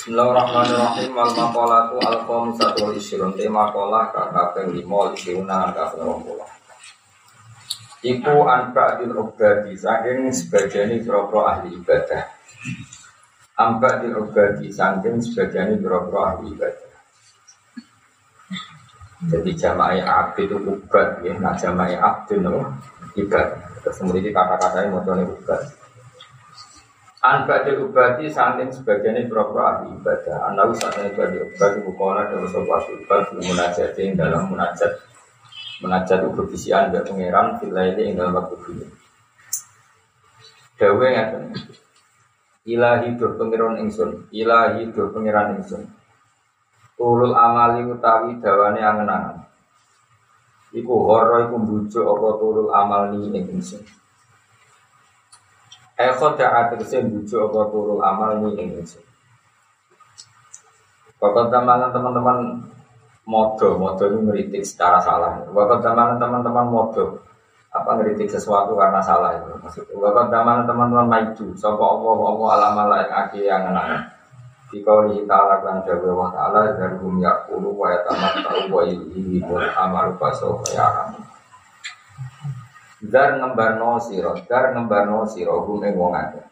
Bismillahirrahmanirrahim wal maqalatu al khamisatu wal isyrun te maqalah ka kaping 5 isyruna kaping 20. Iku an ba'dil ubadi saking sebagian boro ahli ibadah. An ba'dil ubadi saking sebagian boro ahli ibadah. Jadi jama'i abdi itu ubad ya, nah jama'i abdi itu ibadah. Terus kemudian kata-katanya mau ubad. An badil ubati sebagian berapa ahli ibadah. Anawi saking ibadi ubati bukola dan sopa sultan di munajat yang dalam munajat munajat ubudisian gak pangeran filaili yang dalam waktu ini. Dawe ngaten. Ilahi dur pangeran ingsun, ilahi dur pangeran ingsun. Tulul amali utawi dawane angen-angen. Iku horo iku mbujuk apa tulul amal ni ingsun. Eko da'a tegesi buju apa turul amal ini Indonesia Bapak teman teman-teman modo, modo ini ngeritik secara salah. Bapak teman teman-teman modo, apa ngeritik sesuatu karena salah itu maksudnya. Bapak teman teman-teman maju, sopo Allah Allah alam yang aki yang enak. Di kauli ta'ala kan jawa wa ta'ala dari hum yakulu wa ta'u wa ilihi wa amal baso ya Dar ngembarno siro, dar ngembarno siro, gume wong akeh.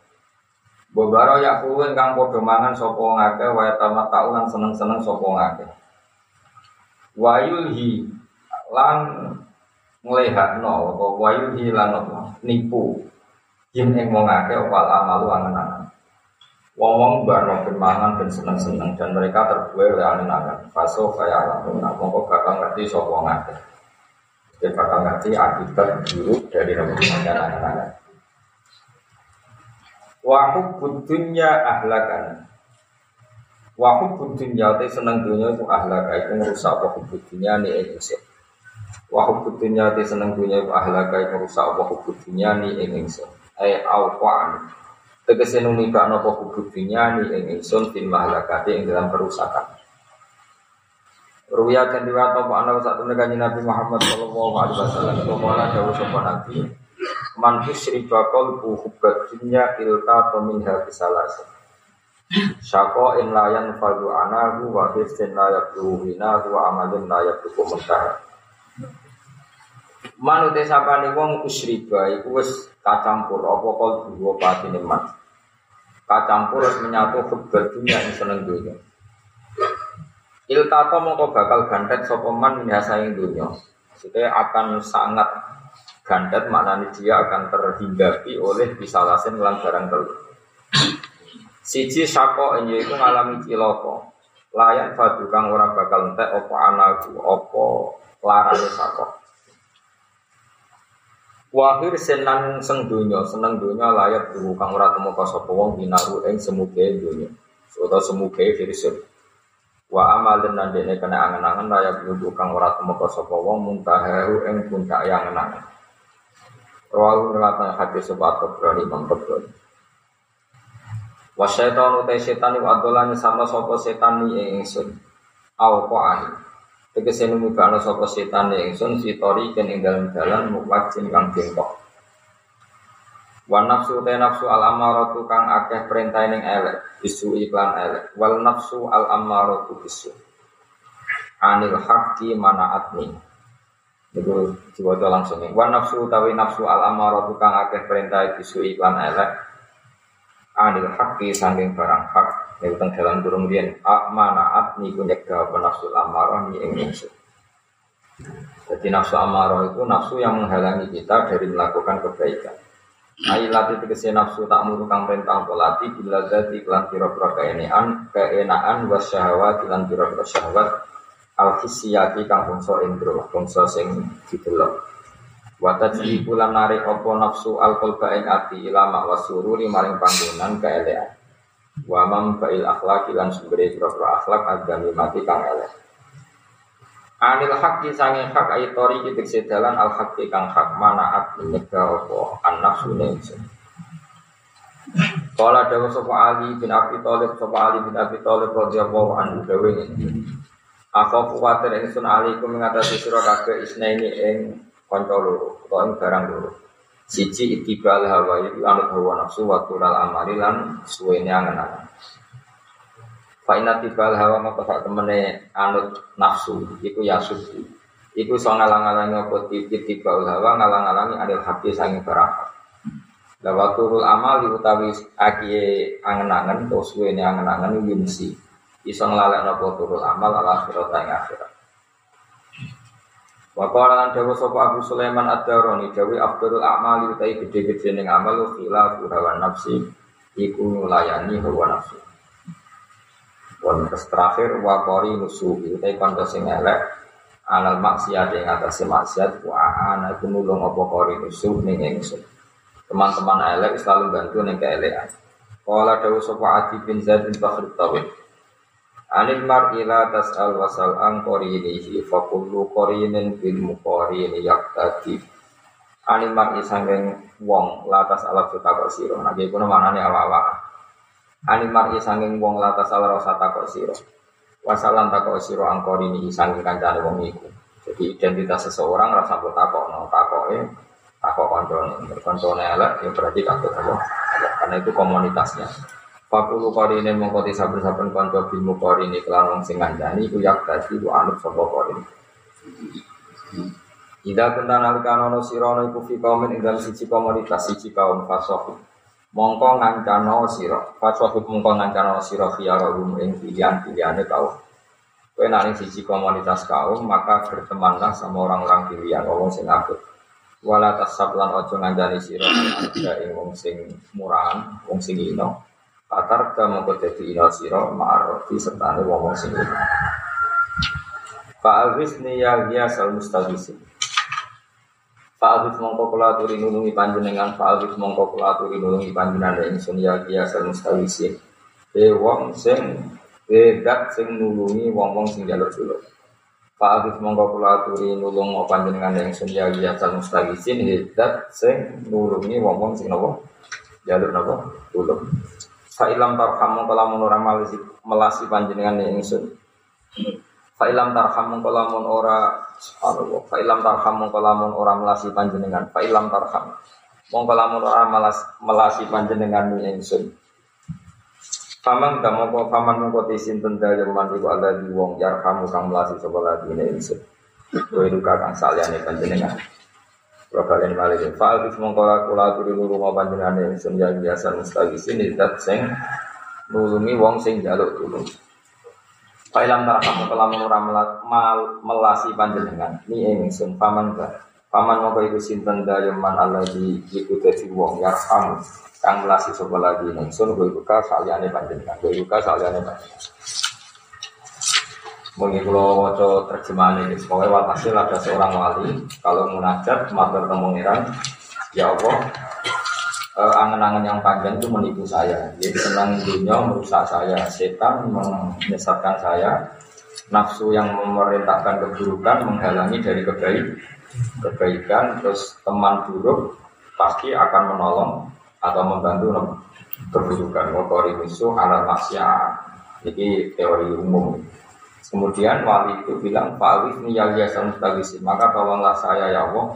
Bobaro ya kuwen kang padha mangan sapa wong akeh, wa tamat taulan seneng-seneng sapa wong akeh. Wayulhi lan nglehakno apa wayulhi lan nipu yin ing wong akeh opal amalu angen-angen. Wong-wong barno mangan ben seneng-seneng dan mereka terbuai oleh angen-angen. Faso kaya alam, mongko bakal ngerti sapa wong. Dia bakal ngerti akibat buruk dari rebutan anak-anak. Wahub budunya ahlakan. Wahub budunya itu seneng dunia itu ahlaka itu merusak wahub budunya nih ingsun. Wahub budunya itu seneng dunia itu ahlaka itu merusak wahub budunya nih ingsun. Ay awqan. Tegese numibakno wahub budunya nih ingsun fil mahlakati ing dalam kerusakan. Ruya kan diwat apa ana satu kanjeng Nabi Muhammad sallallahu alaihi wasallam. Kala dawuh sapa Nabi. Man syriba qalbu hubbat dunya ilta to salas Syako in layan fadu anahu wa hifsin la yabdu hina wa amalin la yabdu mentah Manut sapane wong usriba iku wis kacampur apa kalbu apa patine man Kacampur wis menyatu hubbat dunya ing seneng Iltako mongko bakal gantet sopeman biasa yang dunia. Maksudnya akan sangat gantet maknanya dia akan terhinggapi oleh bisalasin lan barang telur. Siji sako ini itu ngalami ciloko. Layak fadu kang ora bakal entek opo anaku opo larane sako. Wahir senang seng dunya, seneng dunya layak dulu kang ora temu sapa wong binaru ing semuge dunya. Utawa semuge firsut. Wa amal dan nandene kena angen-angen layak nuduh kang ora temeka sapa wong muntahahu ing puncak yang angen-angen. Rawu ngelatan hadis sebat kebrani Imam Kebrani. Wa syaitan utai setan iku adolane sama sapa setan ni ingsun. Aw qa'ani. Tegese numibana sapa setan ni ingsun sitori ken ing dalam dalan mukwajin kang bengkok. Wa nafsu te nafsu al amaratu kang akeh perintah ning elek, bisu iklan elek. Wal nafsu al amaratu bisu. Anil haqqi manaatni. Itu diwaca langsung nih. Wa nafsu tawi nafsu al amaratu kang akeh perintah bisu iklan elek. Anil haqqi sanging barang hak. Ini tentang dalam durung dia manaat punya apa nafsu amarah nih ing Jadi nafsu amarah itu nafsu yang menghalangi kita dari melakukan kebaikan. Ailati tegese nafsu tak muru kang perintah polati bila zati kelan pira-pira keenaan keenaan was syahwat lan pira-pira syahwat al kang bangsa indra bangsa sing didelok. Wa tajri kulan narik apa nafsu al qalba ing ati ilama wasururi maring panggonan keelean. Wa mam fa'il akhlaqi lan sumber pira-pira akhlak agami mati kang elek Anil haqqi sange hak aitori kita sedalan al haqqi kang hak manaat menyegah apa an nafsu. Kala dawa sapa Ali bin Abi Thalib sapa Ali bin Abi Thalib radhiyallahu anhu dawe ngene. Aku kuwatir ingsun alaikum mengatasi sira kabeh isnaini ing kanca loro utawa ing barang loro. Siji itibal hawa itu anut hawa nafsu wa tulal amali lan suwene angen-angen. Fa'inat tibal hawa maka sak temene anut nafsu iku ya suci. Iku so ngalang-alangi apa tibal hawa ngalang-alangi adil hati sangi barang. Lawa turul amal utawi akie angen-angen terus suwene angen-angen yumsi. Iso nglalekno apa turul amal ala akhirat ing akhirat. Wa qala lan dawu Abu Sulaiman Ad-Darani dawu afdalul a'mali utai gede-gede ning amal khilafu hawa nafsi iku nulayani hawa nafsi. Wan terus terakhir wa qori nusu utai kanca sing elek anal maksiat ing atase maksiat wa ana iku nulung apa qori nusu ning ingsun. Teman-teman elek selalu bantu ning keelekan. Qala dawu sapa Adi bin Zaid bin Bakhr Tawid. Anil mar'i la tas'al wasal an qarinihi fa kullu qarinin bil muqarini yaqtadi. Anil mar'i sanging wong la tas'al takok sira. Nah iki kuwi manane. Ani mar'i sanging wong lata salah rasa takok siro Wasalan takok siro angkor ini sanging kancane wong iku. Jadi identitas seseorang rasa mbok takok no takoke takok koncone. Koncone elek ya berarti takut apa? Karena itu komunitasnya. Fakulu korine mongko saben-saben kanca bilmu korine kelan wong sing ngandani iku yak dadi ku anut sapa korine. Ida kena nalikana ono sira iku fi kaumin ing siji komunitas siji kaum fasoh mongko ngancano sira. Fatwa mongko ngancano sira khiyarum ing pilihan-pilihane kaum. Kowe nang siji komunitas kaum maka bertemanlah sama orang-orang pilihan wong sing apik. Wala tasab lan aja ngandani sira ada ing wong sing murahan wong sing ino. Katar ka mongko dadi ino sira ma'arfi sertane wong sing ino. Fa'awisni ya sal mustagisin Fa'alif mongko kula aturi nulungi panjenengan Fa'alif mongko kula aturi nulungi panjenengan ingsun ya kiasa mustawisin E wong sing E dat sing nulungi wong-wong sing jalur dulu Fa'alif mongko kula aturi nulung panjenengan ingsun ya kiasa mustawisin E dat sing nulungi wong-wong sing nopo? Jalur nopo? Dulu Fa'ilam tarham mongko lamun ora melasi panjenengan ingsun Fa'ilam tarham mongko lamun ora Subhanallah. Fa ilam tarham mongko lamun ora melasi panjenengan. Fa ilam tarham. Mongko lamun ora melas, melasi panjenengan ni ingsun. Faman ta mongko faman mongko tisinten dalem iku ada di wong yarhamu kang melasi sapa lagi ni ingsun. Kowe duka kang saliyane panjenengan. Wakalen malik fa'al bis mongko kula aturi nulunga panjenengan ingsun ya biasa mustawisin zat sing nulungi wong sing jaluk tulung. Failam tarakamu kelamun ora melasi panjenengan ni ingsun paman ka. Paman moko iku sinten dayeman Allah di iku dadi wong yarham kang melasi sapa lagi ingsun kowe iku ka saliyane panjenengan. Kowe iku ka panjenengan. Mungkin kalau waca terjemahan ini, pokoknya walhasil ada seorang wali, kalau munajat, matur temungiran, ya Allah, uh, angan-angan yang panjang itu menipu saya. Jadi senang dunia merusak saya, setan menyesatkan saya, nafsu yang memerintahkan keburukan menghalangi dari kebaik, kebaikan, terus teman buruk pasti akan menolong atau membantu keburukan. Motori musuh alat maksiat. Jadi teori umum. Kemudian wali itu bilang, Pak Alif ini ya maka tolonglah saya ya Allah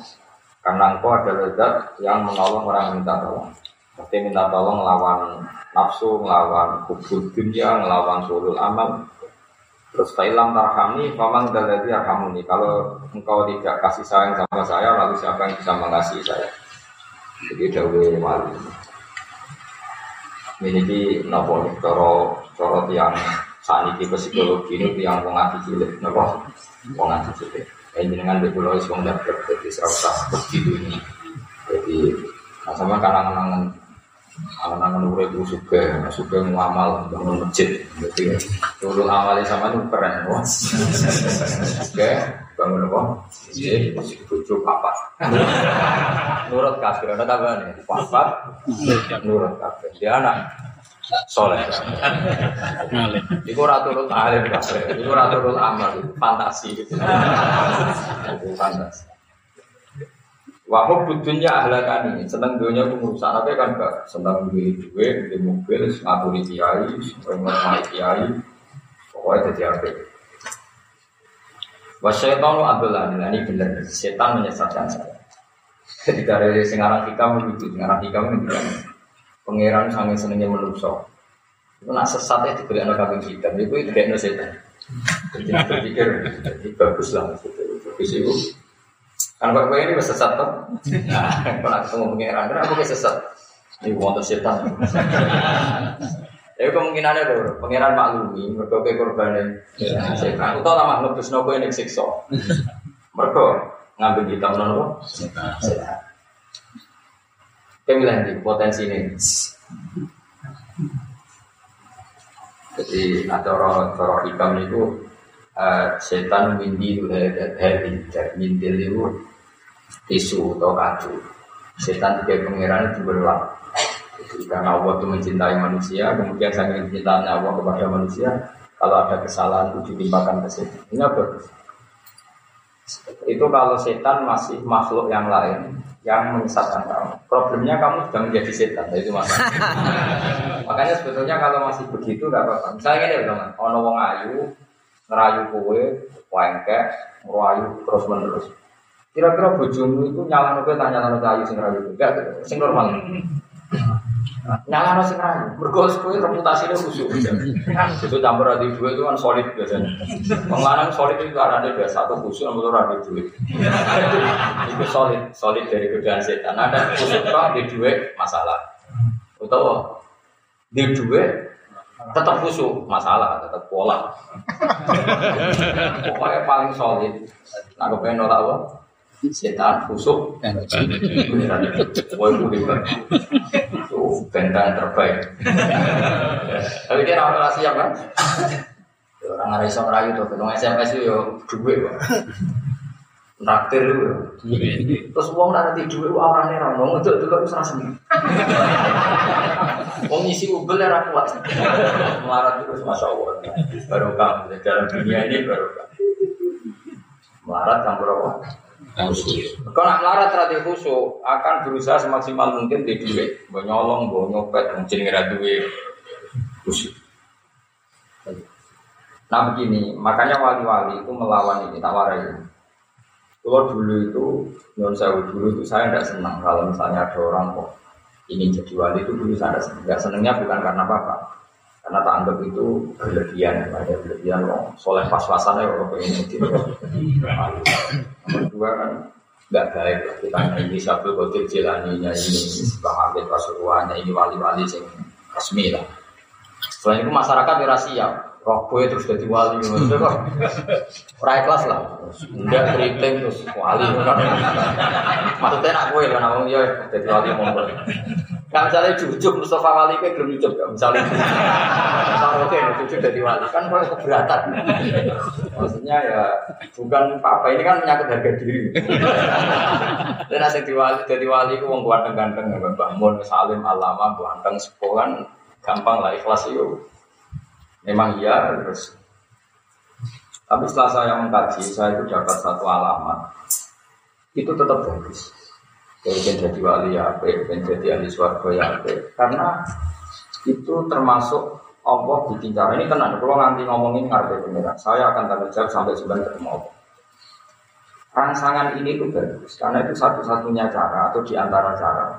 karena engkau adalah zat yang menolong orang minta tolong. Seperti minta tolong lawan nafsu, melawan kubur dunia, melawan sulul amal. Terus fa'ilam tarhami, faman daladi arhamuni. Kalau engkau tidak kasih sayang sama saya, lalu siapa yang bisa mengasihi saya? Jadi dawe wali. Ini di nopo coro coro tiang ini psikologi ini tiang wong cilik, nopo cilik. Ini dengan beberapa wong dapat jadi serasa seperti ini. Jadi nah sama kangen-kangen Anak-anak urip itu suka, suka ngamal bangun masjid. Jadi turun awalnya sama itu keren, wah. Suka bangun apa? Masjid tujuh papat. Nurut kafir, ada tambah nih, papat. Nurut kafir, dia anak soleh. Iku raturul alim kafir, iku amal, fantasi. Fantasi. Wahub butuhnya ahlakani, senang dunia aku merusak apa kan gak senang beli duit, beli mobil, ngaturi kiai, ngomong kiai, pokoknya jadi apa? Wasyaitan lu abdullah, ini benar, setan menyesatkan saya. Jadi dari singarang hikam begitu, singarang hikam itu pangeran sangat senangnya menusuk. Itu nak sesat ya dibeli anak kambing hitam, itu itu kayak setan. Jadi berpikir, jadi bagus lah Bagus itu. Kan kok ini sesat tuh. Nah, kalau ketemu pengiran, kenapa kayak sesat? Ini wonten setan. Ya kemungkinannya tuh, pangeran maklumi, mereka ke korban setan. Utau lama ngebus nopo ini siksa. Mereka ngambil hitam nopo setan. Di potensi ini. Jadi orang orang hikam itu uh, setan mindi itu dari mintil itu tisu atau kacu. Setan tiga pangeran itu berulang. Karena Allah itu mencintai manusia, kemudian sangat mencintai Allah kepada manusia. Kalau ada kesalahan itu ditimpakan ke setan. Ini? Itu kalau setan masih makhluk yang lain, yang menyesatkan kamu. Problemnya kamu sudah menjadi setan, itu masalah. Makanya sebetulnya kalau masih begitu nggak apa-apa. Misalnya ini teman, ono wong ayu, ngerayu kue, wengke, ngerayu terus menerus. Kira-kira bojomu itu nyala nopo tanya nyala ayu sing ngerayu, enggak, sing normal. Nyala sing rayu, mergo kowe reputasinya khusyuk. Itu campur adi dua itu kan solid biasanya. Pengelanang solid itu ada dua satu khusyuk, nomor adi dua. Itu solid, solid dari godaan setan. Ada khusyuk kok di dua masalah. Utawa di dua tetap khusyuk masalah, tetap pola. Pokoknya paling solid. Nah, kepengen nolak apa? setan itu hebat itu bentang terbaik tapi dia orang siap kan orang nggak bisa ngerayu tuh ketemu SMS itu yo duit Naktir itu, terus uang nanti duit awalnya ramong untuk dulu harus rasa sendiri. Uang isi ubel ya kuat, melarat terus masya Allah. Baru kamu dalam dunia ini baru kamu. Melarat campur apa? Kalau nak melarat terhadap khusyuk akan berusaha semaksimal mungkin di duit, mau nyolong, mau nyopet, mungkin duit khusyuk. Nah begini, makanya wali-wali itu melawan ini, tak warai. Kalau dulu itu, non saya dulu itu saya tidak senang kalau misalnya ada orang kok ingin jadi wali itu dulu saya tidak senang. Tidak senangnya bukan karena apa-apa, karena tak anggap itu berlebihan, ada berlebihan loh. Soleh pas-pasannya kalau pengen jadi dua kan nggak baik lah. Kita ini satu kotir jelaninya ini Bang Rasulullah ini wali-wali yang resmi lah. Selain itu masyarakat ya siap. Roh gue terus jadi wali, maksudnya kok ora lah. Enggak keriting terus wali. Maksudnya nak gue kan ngomong ya jadi wali monggo. Gak misalnya cucuk Mustafa Wali kayak belum cucuk gak misalnya. Oke, cucuk jadi wali kan kalau keberatan. Maksudnya ya bukan apa ini kan menyangkut harga diri. Dan asing di wali jadi wali itu wong ganteng-ganteng ya bangun salim alama ganteng sekolah gampang lah ikhlas itu. Memang iya terus. Tapi setelah saya mengkaji, saya itu dapat satu alamat. Itu tetap bagus. Pengen jadi wali ya, pengen jadi ahli suarga ya, karena itu termasuk Allah ditinggal. Ini tenang, kalau nanti ngomongin ngarep pengiran, saya akan tanya jawab sampai sebentar ketemu Allah. Rangsangan ini itu bagus, karena itu satu-satunya cara atau di antara cara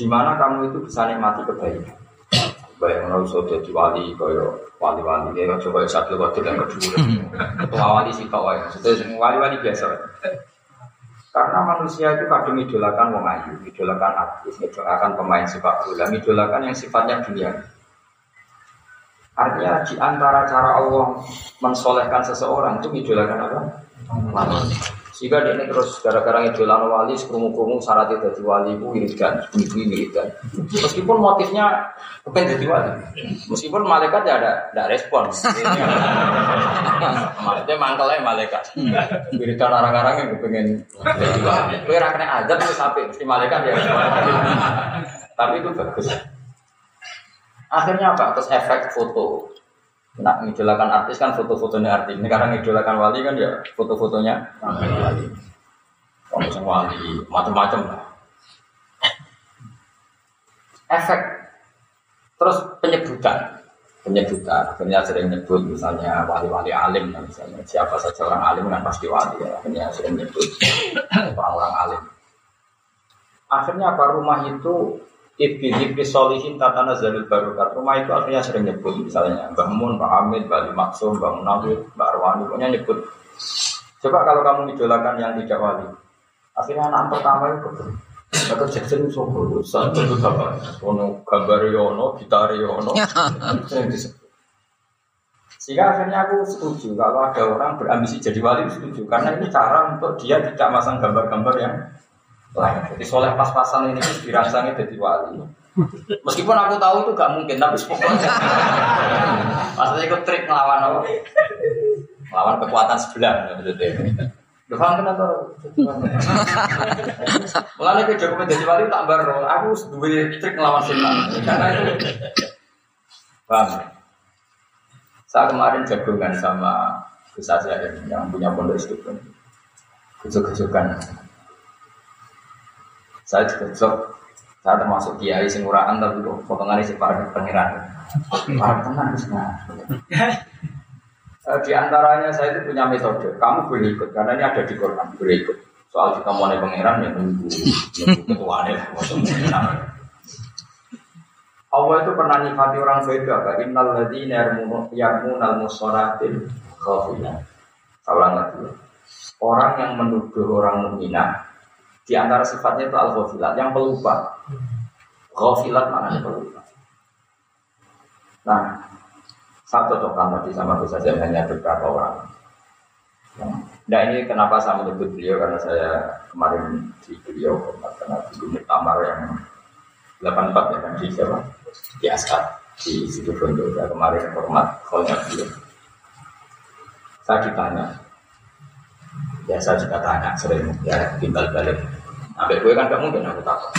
di mana kamu itu bisa nikmati kebaikan baik menurut sudah di wali koyo wali-wali. Ya coba satu waktu yang kedua. Ketua wali sih kau ya sudah wali-wali biasa karena manusia itu kadang idolakan wong ayu idolakan artis idolakan pemain sepak bola idolakan yang sifatnya dunia artinya di antara cara Allah mensolehkan seseorang itu idolakan apa jika dia ini terus gara-gara idolan wali, sekrungu-krungu syaratnya jadi wali itu wiridan, ibu wiridan. Meskipun motifnya kepen jadi wali, meskipun malaikat ya ada, ada respon. Maksudnya mangkelnya malaikat. Wiridan orang-orang yang kepengen jadi wali. Kue rakyatnya aja tuh sampai mesti malaikat ya. Tapi itu bagus. Akhirnya apa? Terus efek foto. Nak ngidolakan artis kan foto-fotonya artis. Ini karena ngidolakan wali kan ya foto-fotonya wali. Kalau wali, macam-macam lah. Efek. Terus penyebutan. Penyebutan. Akhirnya sering nyebut misalnya wali-wali alim. Misalnya siapa saja orang alim kan pasti wali. Ya. Akhirnya sering nyebut orang-orang alim. Akhirnya apa rumah itu Ibni Solihin Tatana Zalul Barokat Rumah itu artinya sering nyebut Misalnya Mbak Mun, Mbak Hamid, Mbak Ali Maksum, Mbak Munawir, Mbak Arwani Pokoknya nyebut. Coba kalau kamu idolakan yang tidak wali Akhirnya anak pertama itu Kata Jackson Sopo Satu itu apa? Ono gambar yono, gitar yono disebut. Sehingga akhirnya aku setuju kalau ada orang berambisi jadi wali setuju. Karena ini cara untuk dia tidak masang gambar-gambar yang Jadi soleh pas-pasan ini dirangsangnya jadi wali. Meskipun aku tahu itu gak mungkin, tapi pokoknya maksudnya ikut trik melawan apa? Melawan kekuatan sebelah maksudnya. Lu paham kenapa? Mulanya ke Jokowi jadi wali tak baru. Aku dua trik melawan setan. Karena itu paham. Saya kemarin jagungan sama Gus Azhar yang punya pondok istiqomah. Kejuk-kejukan. Saya juga sok, saya termasuk kiai sing uraan tapi kok potongan isi para pengiran. Para tenang eh, Di antaranya saya itu punya metode. Kamu boleh ikut karena ini ada di Quran, boleh ikut. Soal kita mau pengiran ya tunggu, ketuanya lah, Allah itu pernah nyifati orang baik apa? Innal ladzina yarmunal musolatin khafilah. Salah lagi. Orang yang menuduh orang mukminah di antara sifatnya itu al ghafilat yang pelupa. Ghafilat mana pelupa. Nah, satu cocokkan tadi sama bisa saja hanya beberapa orang. Nah ini kenapa saya menyebut beliau karena saya kemarin di beliau karena di Tamar yang 84 ya kan di siapa? Di Askat di situ Bondo ya kemarin hormat kolnya beliau. Saya ditanya, ya saya juga tanya sering ya timbal balik. Sampai gue kan gak mungkin aku takut.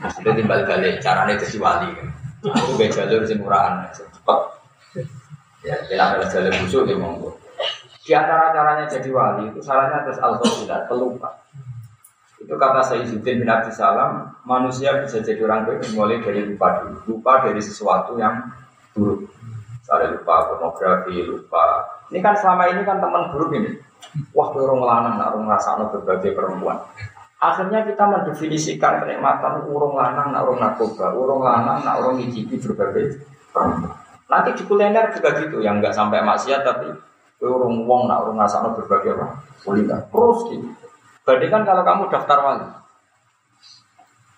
Maksudnya timbal balik caranya jadi wali. Aku gak jalur sing murahan cepat. Ya, kita adalah jalur busuk di monggo. Di antara caranya jadi wali itu salahnya atas al-qabilat, pelupa. Itu kata Sayyiduddin bin Abdul Salam, manusia bisa jadi orang baik dimulai dari lupa dulu. Lupa dari sesuatu yang buruk. Saya lupa pornografi, lupa. Ini kan selama ini kan teman buruk ini. Wah, orang lanang, nak orang ngerasa berbagai perempuan. Akhirnya kita mendefinisikan kenikmatan urung lanang, nak orang narkoba, urung lanang, nak orang ngicipi berbagai perempuan. Nanti di kuliner juga gitu, yang nggak sampai maksiat tapi urung wong, nak orang ngerasa berbagai apa? Kuliner. Terus gitu. Bandingkan kalau kamu daftar wali.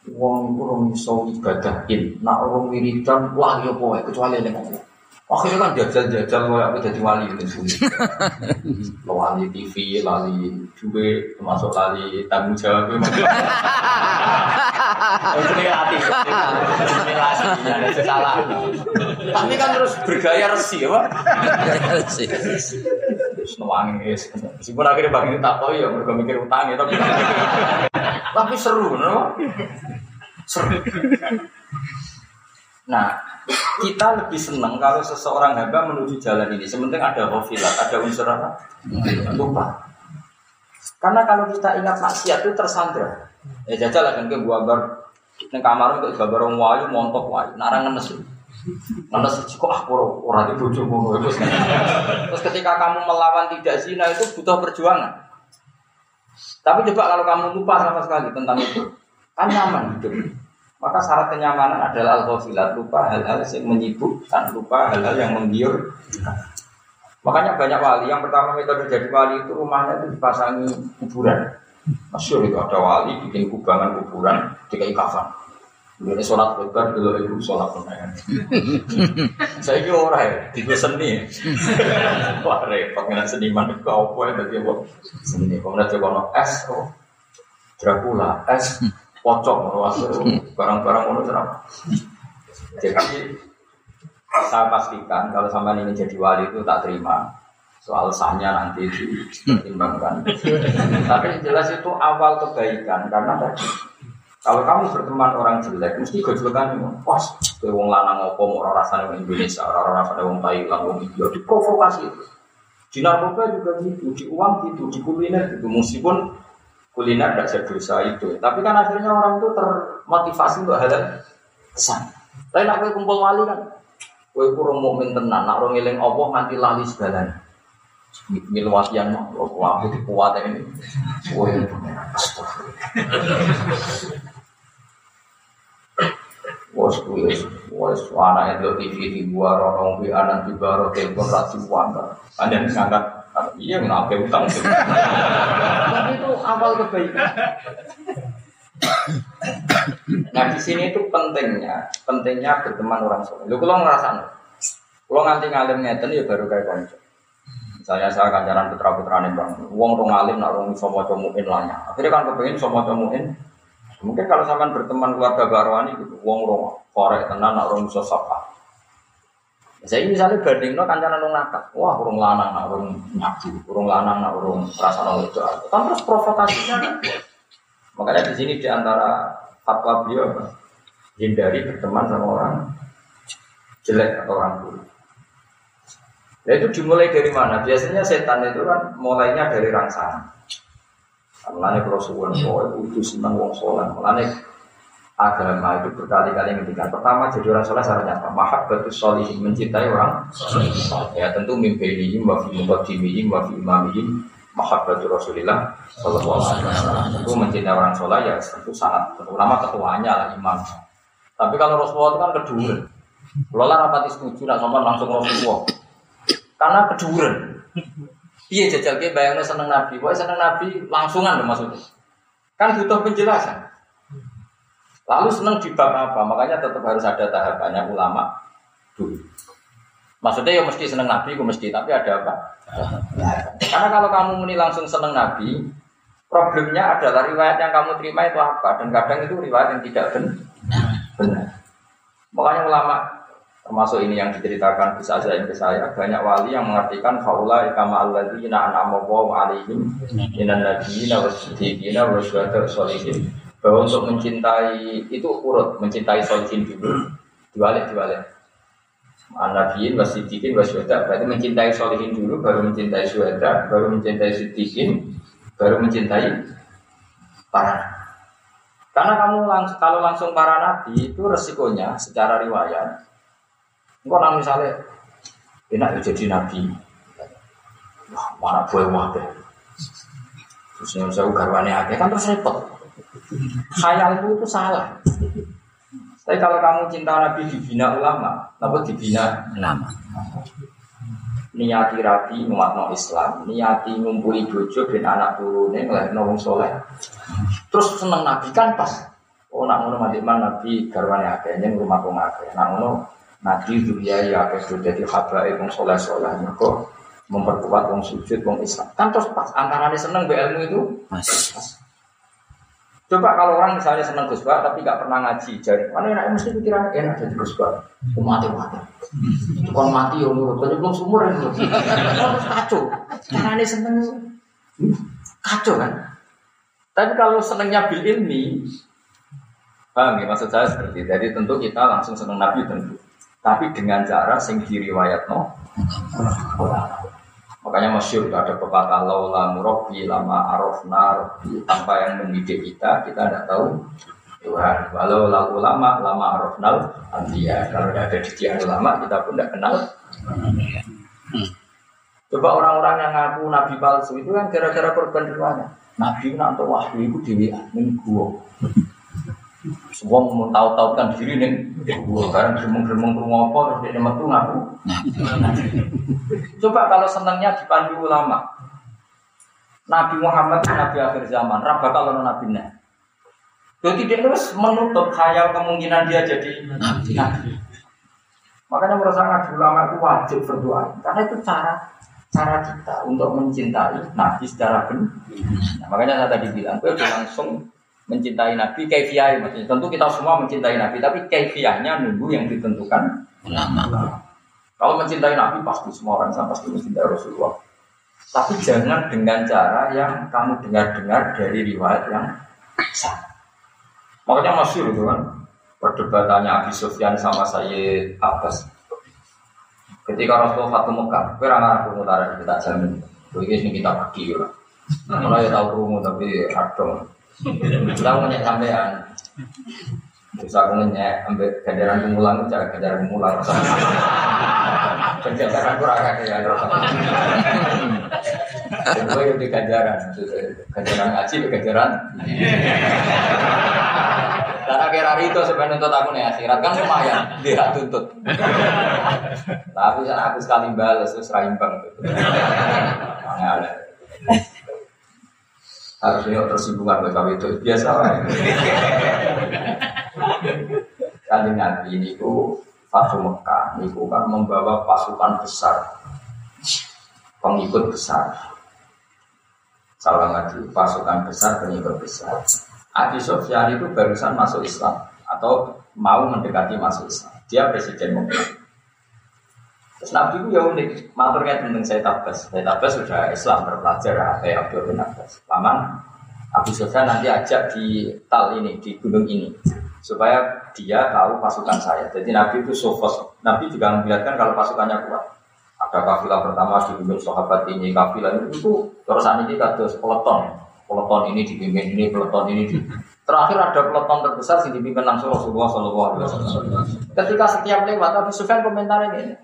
Wong kurang iso ibadahin, nak orang wiridan, wah ya boy, kecuali ngomong. Akhirnya kan jajal-jajal kayak aku jadi wali itu sulit. Wali TV, lali juga termasuk lali tanggung jawab. Ini hati, ini lagi, ada salah. Tapi kan terus bergaya resi, apa? Resi. Terus nangis. Meskipun akhirnya bagi tak tahu ya, mereka mikir utang ya, tapi tapi seru, no? Seru. Nah, kita lebih senang kalau seseorang hamba menuju jalan ini. Sementara ada hofilat, ada unsur apa? Lupa. Karena kalau kita ingat maksiat itu tersandra. Ya jajal kan ke gua bar neng kamar untuk gambar orang wayu montok wayu, narang ngenes. Ngenes kok ah orang itu bojomu Terus ketika kamu melawan tidak zina itu butuh perjuangan. Tapi coba kalau kamu lupa sama sekali tentang itu, kan nyaman hidup. Maka syarat kenyamanan adalah al-ghafilat, lupa hal-hal yang menyibukkan, lupa hal-hal yang menggiur. Makanya banyak wali, yang pertama metode jadi wali itu rumahnya itu dipasangi kuburan. Masyur itu ada wali bikin kubangan kuburan, dikai kafan. Ini sholat khutbah dulu ibu sholat pengen. Saya kira orang ya, tiga seni. Wah repot dengan seniman itu apa ya tadi apa? Seni, kemudian coba es, oh Dracula, es, pocong barang-barang ngono. Jadi saya pastikan kalau sama ini jadi wali itu tak terima soal sahnya nanti dipertimbangkan. Tapi jelas itu awal kebaikan karena tadi kalau kamu berteman orang jelek mesti gojlokan pas ke wong lanang opo mau rasanya wong Indonesia orang rasanya wong Thailand wong India diprovokasi itu. Di narkoba juga gitu, di uang gitu, di kuliner gitu. Meskipun kuliner tidak sedosa itu. Tapi kan akhirnya orang itu termotivasi untuk hal kesan. Tapi nak kue kumpul wali kan, kue kurang mau tenan, nak orang ngiling Allah nganti lali segalanya. Milwasian mah, aku kuat ini. Kue Bos tulis, wes anak itu TV di gua rono bi anak di baro telepon wanda. Ada yang ngangkat, iya kenapa utang Tapi itu awal kebaikan. Nah di sini itu pentingnya, pentingnya berteman orang soleh. Lu kalau ngerasa, kalau nganti ngalim ngeten ya baru kayak konco. Misalnya saya kancaran putra putra nih bang, uang rong ngalim nak rong somo comuin lah Akhirnya kan kepengen somo comuin. Mungkin kalau sampean berteman keluarga barwani gitu, uang rong korek tenan nak rong iso sapa. Saya misalnya banding no kancaran rong nakal, wah urung lanang nak urung ngaji, urung lanang nak urung rasa nol itu. Kan terus provokasinya. Makanya di sini di antara fatwa beliau hindari berteman sama orang jelek atau orang buruk. Nah itu dimulai dari mana? Biasanya setan itu kan mulainya dari rangsangan. Mulanya kalau suwon itu senang wong sholat. Mulanya agama itu berkali-kali ngendikan. Pertama jadi orang sholat syaratnya apa? Mahabbatus solihin mencintai orang. Ya tentu mimpi ini, wafi muqaddimihim, wafi imamihim, mahabbatu Rasulillah Sallallahu Alaihi Wasallam. Itu mencintai orang sholat ya tentu sangat ulama ketuanya lah imam. Tapi kalau Rasulullah itu kan kedua. Kalau lah rapati setuju, nak sama langsung Rasulullah. Karena keduren. Iya jajal ke bayangnya seneng Nabi. Wah seneng Nabi langsungan dong maksudnya. Kan butuh penjelasan. Lalu seneng di bab apa? Makanya tetap harus ada tahapannya ulama dulu. Maksudnya ya mesti seneng Nabi, gue mesti. Tapi ada apa? Karena kalau kamu muni langsung seneng Nabi, problemnya adalah riwayat yang kamu terima itu apa? Dan kadang itu riwayat yang tidak benar. Makanya ulama termasuk ini yang diceritakan bisa saja ke saya. Banyak wali yang mengartikan faula ikama alladzina an'ama Allahu alaihim minan nabiyina wasiddiqina wasyuhada sholihin bahwa untuk mencintai itu urut mencintai sholihin dulu. Diwalik diwalik An-Nabiyin wasiddiqin wasyuhada berarti mencintai sholihin dulu baru mencintai syuhada baru mencintai siddiqin baru mencintai para karena kamu lang kalau langsung para nabi itu resikonya secara riwayat Engkau nang misalnya enak ya jadi nabi. Wah, mana boleh wae. Terus yang saya garwane akeh kan terus repot. Khayalku itu salah. Tapi kalau kamu cinta Nabi dibina ulama, apa dibina ulama? Niati rapi no Islam, niati ngumpuli bojo dan anak turune ngelahir wong soleh. Terus seneng Nabi kan pas. Oh nak ngono mati Nabi garwane akeh, nyen rumah kong akeh. Nak ngono Nabi dunia ya sudah jadi habaib wong soleh soleh kok memperkuat wong sujud wong Islam. Kan terus pas antara seneng be ilmu itu Mas. Coba kalau orang misalnya seneng Gus tapi gak pernah ngaji, jadi mana enak mesti pikiran enak jadi Gus Bah. Mati mati. Itu kan mati ya nurut, tapi belum sumur ya nurut. Kacau. Caranya seneng kacau kan. Tapi kalau senengnya bil ilmi, paham ya maksud saya seperti itu. Jadi tentu kita langsung seneng Nabi tentu tapi dengan cara sing diriwayat no makanya masyur ada pepatah laula murabbi lama arofna tanpa yang mendidik kita kita tidak tahu Tuhan walau lalu lama lama arofnal antia kalau tidak ada didikan ulama kita pun tidak kenal Coba orang-orang yang ngaku nabi palsu itu kan gara-gara korban riwayat. Nabi nanti wahyu itu dewi minggu. Semua mau tahu-tahu kan diri nih, sekarang geremeng-geremeng rumah apa terus dia metu ngaku. Coba kalau senangnya dipandu ulama, Nabi Muhammad Nabi akhir zaman, raba kalau Nabi nya. Jadi dia terus menutup khayal kemungkinan dia jadi Nabi. Makanya saya Nabi ulama itu wajib berdoa, karena itu cara cara kita untuk mencintai Nabi secara benar. Nah, makanya saya tadi bilang, gue langsung mencintai Nabi kaifiah maksudnya. Tentu kita semua mencintai Nabi tapi kaifiahnya nunggu yang ditentukan ulama. Kalau mencintai Nabi pasti semua orang sama pasti mencintai Rasulullah. Tapi jangan dengan cara yang kamu dengar-dengar dari riwayat yang sama makanya masih itu kan? Perdebatannya Abi Sufyan sama Sayyid Abbas. Ketika Rasulullah Fatu Mekah kira aku mutara kita jamin. Ini kita pergi ya Mulai tahu rumu tapi radong mau nyek sampean. Bisa aku nyek ambil ganjaran kemulang, cara ganjaran kemulang. Ganjaran kurang ada ya. Kedua itu ganjaran, ganjaran ngaji, ganjaran. Dan akhir itu sebenarnya nuntut aku nih akhirat kan lumayan, dia tuntut. Tapi aku sekali balas terus raimbang. Aneh-aneh. Harusnya tersinggungan BKW itu biasa lah. Kanjeng Nabi ini ku Fatu Mekah, ini kan membawa pasukan besar, pengikut besar. Salah lagi, pasukan besar, pengikut besar. Adi Sofyan itu barusan masuk Islam atau mau mendekati masuk Islam. Dia presiden Mekah. Terus Nabi itu ya unik, maturnya tentang saya tabas. Saya tabas sudah Islam berpelajar ya, Abdul bin Abbas. Paman Abu Sufyan nanti ajak di tal ini, di gunung ini. Supaya dia tahu pasukan saya. Jadi Nabi itu sofos. Nabi juga memperlihatkan kalau pasukannya kuat. Ada kafilah pertama dipimpin sahabat ini, kafilah ini itu terus ini kata peleton. Peleton ini dipimpin ini, peleton ini di Terakhir ada peleton terbesar yang dipimpin langsung Rasulullah Shallallahu Alaihi Wasallam. Ketika setiap lewat Abu Sufyan komentar ini,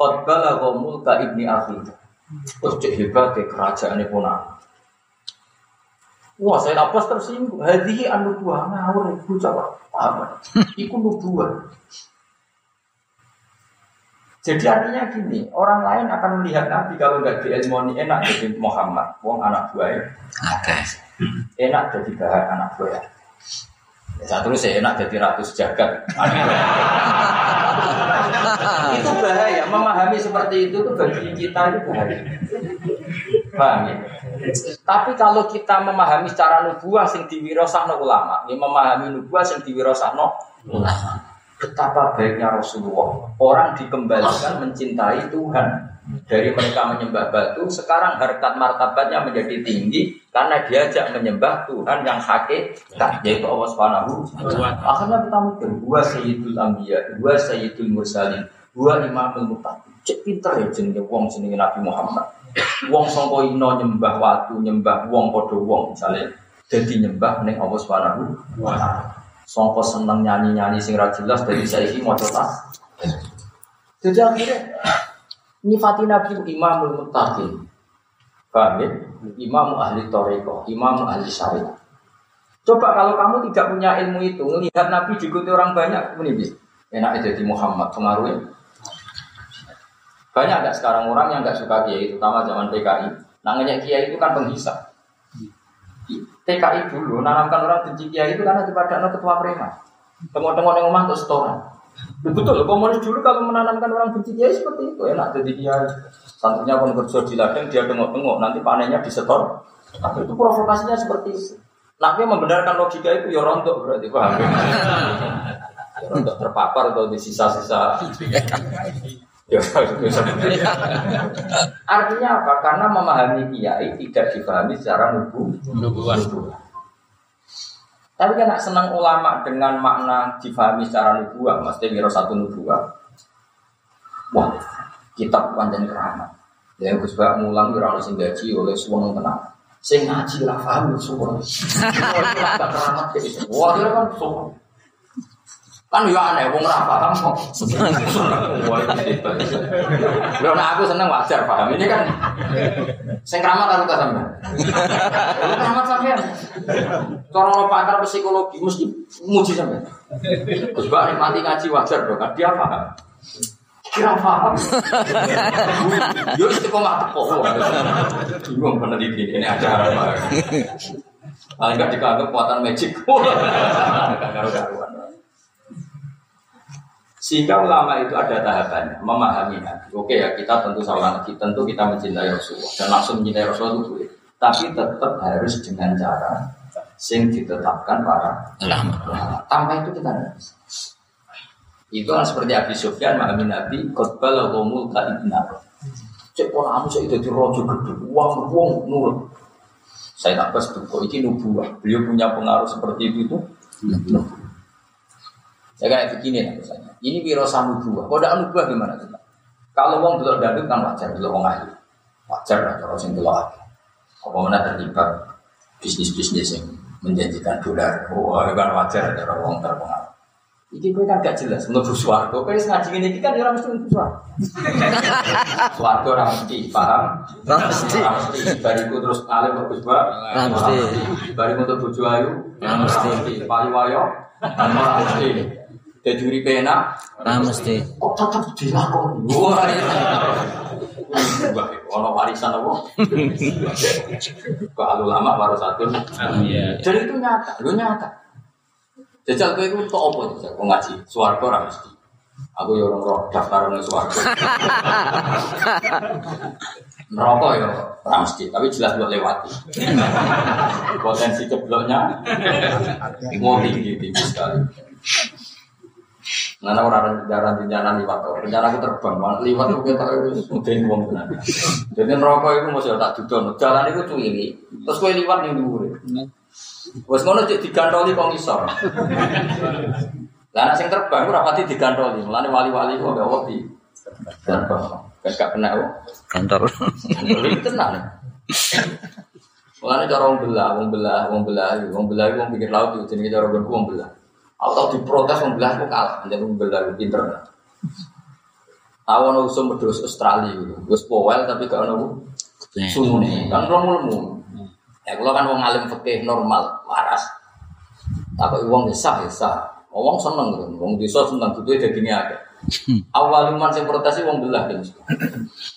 Qad balagha mulka ibni akhi. Terus cek hebat ke kerajaan pun Wah, saya nafas tersinggung. Hadihi anu buah ngawur ibu coba apa? Iku nubuah. Jadi artinya gini, orang lain akan melihat Nabi kalau nggak diilmoni enak jadi Muhammad, wong anak buah. Oke. Enak jadi bahan anak buah. Ya, terus saya enak jadi ratus jagat. itu bahaya. Memahami seperti itu tuh bagi kita itu bahaya. Paham ya? Tapi kalau kita memahami secara nubuah sing diwirosahno ulama, ini memahami nubuah sing diwirosahno ulama. Betapa baiknya Rasulullah. Orang dikembalikan mencintai Tuhan. Dari mereka menyembah batu, sekarang harkat martabatnya menjadi tinggi karena diajak menyembah Tuhan yang hakikat, yaitu Allah Subhanahu Akhirnya kita mikir, dua sayyidul anbiya, dua sayyidul mursalin, dua imamul muttaqin. Cek pinter ya jenenge wong jenenge Nabi Muhammad. Wong sangka ino nyembah watu, nyembah wong padha wong misalnya jadi nyembah ning Allah Subhanahu wa taala. Sangka seneng nyanyi-nyanyi sing ra jelas dari saiki maca tas. Jadi akhirnya Nyifati Nabi imamul muttaqin. Paham ya? Imam ahli toriko, imam ahli syariat. Coba kalau kamu tidak punya ilmu itu, melihat Nabi diikuti orang banyak, ini enak jadi Muhammad pengaruhnya. Banyak nggak sekarang orang yang nggak suka kiai, terutama zaman PKI. Namanya kiai itu kan penghisap. TKI dulu nanamkan orang benci kiai itu karena ada ketua preman. Tengok-tengok yang rumah untuk setoran. Betul, komunis dulu kalau menanamkan orang benci kiai seperti itu enak jadi kiai. Santrinya pun kerja di ladang dia tengok-tengok nanti panennya disetor. Tapi itu provokasinya seperti itu. Nabi membenarkan logika itu ya rontok berarti paham. Ya, rontok terpapar atau di sisa-sisa. Ya, Artinya apa? Karena memahami kiai tidak dipahami secara nubu. Nubuah. Tapi kan senang ulama dengan makna difahami secara nubuah, mesti kira satu nubuah. Wah, kitab panjang keramat. Ya Gus Bak mulang kira ono gaji oleh suwung tenang. Sing ngaji lah paham suwung. Keramat jadi wah kira kan suwung. Kan ya aneh, wong ora paham kok. Lho nek aku seneng wajar paham. Ini kan sing kramat aku ta sampean. Lu kramat sampean. Cara lo pakar psikologi mesti muji sampean. Terus bak mati ngaji wajar dong, kan dia paham. Kira paham. Yo istiqomah teko. Bingung peneliti ini acara apa. Paling enggak dikanggap kekuatan magic. Sehingga ulama itu ada tahapannya, memahami. Oke ya, kita tentu salah lagi, tentu kita mencintai Rasulullah dan langsung mencintai Rasulullah itu boleh. Tapi tetap harus dengan cara sing ditetapkan para ulama. Tanpa itu kita tidak bisa. Itu kan seperti Abi Sufyan memahami Nabi, khotbah lahumul ibnar. Cek pola kamu saya itu rojo gede, uang uang nurut. Saya tak pas kok ini nubuah. Beliau punya pengaruh seperti itu itu. Ya kayak begini lah misalnya. Ini wiro dua. Kode nubuah gimana tuh? Kalau uang dulu dangdut kan wajar, dulu uang ahli. Wajar lah terus yang dulu ahli. Apa mana terlibat bisnis-bisnis yang menjanjikan dolar. Wah, oh, kan wajar ada uang terpengaruh. Iki kowe kan gak jelas mlebu swarga. Kowe wis ngaji ngene iki kan ora mesti mlebu swarga. Swarga ora mesti, paham? Ora mesti. Bariku terus alim bagus ba? Ora mesti. Bariku untuk bojo ayu? Ora mesti. Payu wayo? Ora mesti. Dadi uripe enak? Ora mesti. Kok tetep dilakoni? Wah. Wah, ono warisan apa? Kalau lama baru satu. Iya. Jadi itu nyata, lu nyata. Jajal kowe iku untuk apa jajal? Kok ngaji? Swarga ora mesti. Aku ya orang roh daftar nang swarga. Neraka ya ora mesti, tapi jelas buat lewati. Potensi cebloknya mau tinggi tinggi sekali. Nana orang rencana rencana liwat rencana aku terbang, malah liwat tuh kita harus mudahin uang benar. Jadi neraka itu masih tak dudon, jalan itu tuh ini, terus kue liwat yang dulu. Wes ngono cek digantoli kok ngisor. Lah nek sing terbang ora pati digantoli, mulane wali-wali kok gak wedi. Terbang. Kan gak kena kok. Kantor. Ini tenang. Mulane cara wong belah, wong belah, wong belah, wong belah wong pikir laut itu jenenge cara gonku wong belah. Aku tau diprotes wong belah kok kalah, jadi wong belah pinter. Tahu ono usum medhos Australia. Wis powel tapi gak ono sumune. Kan romo Ya kalau kan wong alim fikih normal, waras. Tapi wong desa desa, wong seneng. Wong desa seneng jadi ini ada. Awal iman sing protes wong belah kan.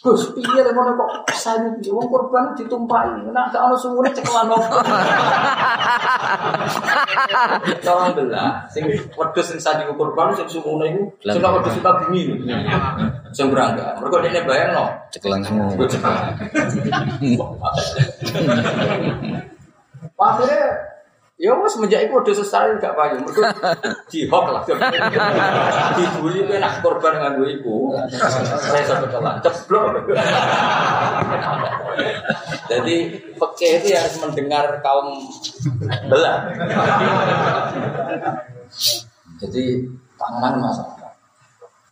Gus, piye lek ngono kok sayu piye wong korban ditumpahi. Nek gak ono sumune cekelan opo. Tolong belah, sing wedhus sing sayu korban sing sumune iku sing wedhus kita bumi. Sing berangga. Mergo dene bayangno, Cekelan semua. Akhirnya Ya wes semenjak itu udah selesai gak payu. Mereka jihok lah. Dibully kowe nak korban nganggo iku. Saya sampai kelan ceblok. Jadi peke itu harus mendengar kaum belah. Jadi tangan masalah.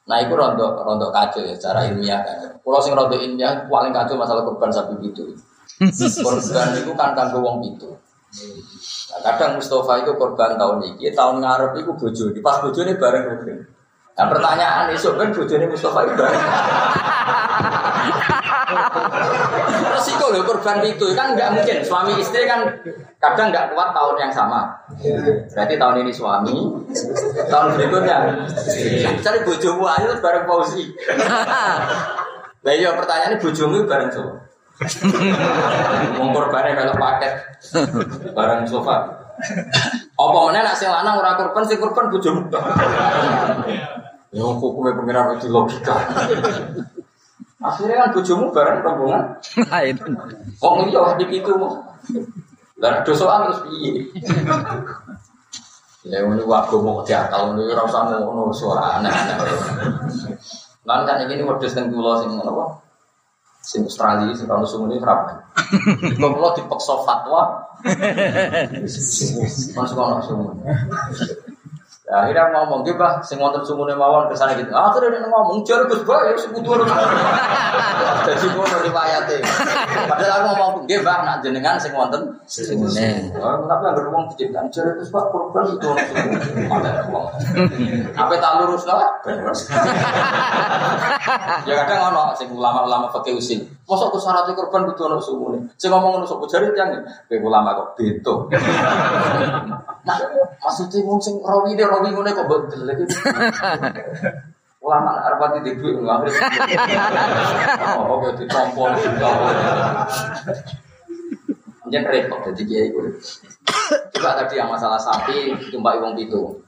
Nah, itu rontok rontok kacau ya secara ilmiah kan. Kalau sing rontok ilmiah paling kacau masalah korban sapi itu. Korban itu kan kanggo wong itu. Nah, kadang Mustafa itu korban tahun ini, tahun ngarep itu bojo, di pas bojo ini bareng rugen. Nah pertanyaan esok kan bojo ini Mustafa itu bareng. Resiko loh korban itu kan nggak mungkin suami istri kan kadang nggak kuat tahun yang sama. Berarti tahun ini suami, tahun berikutnya. Cari bojomu ayo bareng Fauzi. Nah iya pertanyaannya bojomu bareng siapa? Wong korbane melok paket barang sofa. Apa meneh nek sing lanang ora korban sing korban bojomu. Ya hukumnya pengiran itu logika. Akhirnya kan bojomu bareng rombongan. Nah. Kok ya di itu mau. Lah dosoan terus piye? Ya ngono ku aku mau diakal ngono ora usah ngono suara aneh-aneh. Lan kan iki wedhus teng kula sing apa? Sing Australia sing kalau sumune berapa? Kok kula dipaksa fatwa. Masuk ono sumune. Ya, akhirnya ngomong gitu bah, sing wonten sumune mawon ke sana gitu. Terus dia ngomong jar Gus Bah, ya sing kudu Jadi ngono riwayate. Padahal aku ngomong nggih Mbah, nak jenengan sing wonten sumune. Oh, Tapi anggere wong diciptakan jar Gus Bah korban itu ono. Apa tak lurus lah? Ya kadang ono sing ulama-ulama fikih usil. Mosok ku syarat korban kudu ono sumune. Sing ngomong ngono sapa jare tiyang kowe ulama kok beto. Nah, maksudnya wong sing rawi de rawi ngene kok betul lagi. Ulama arep pati di duit nggak Oh, oke ditompol. Jangan repot jadi kiai gue. Coba tadi yang masalah sapi tumpah wong pitu.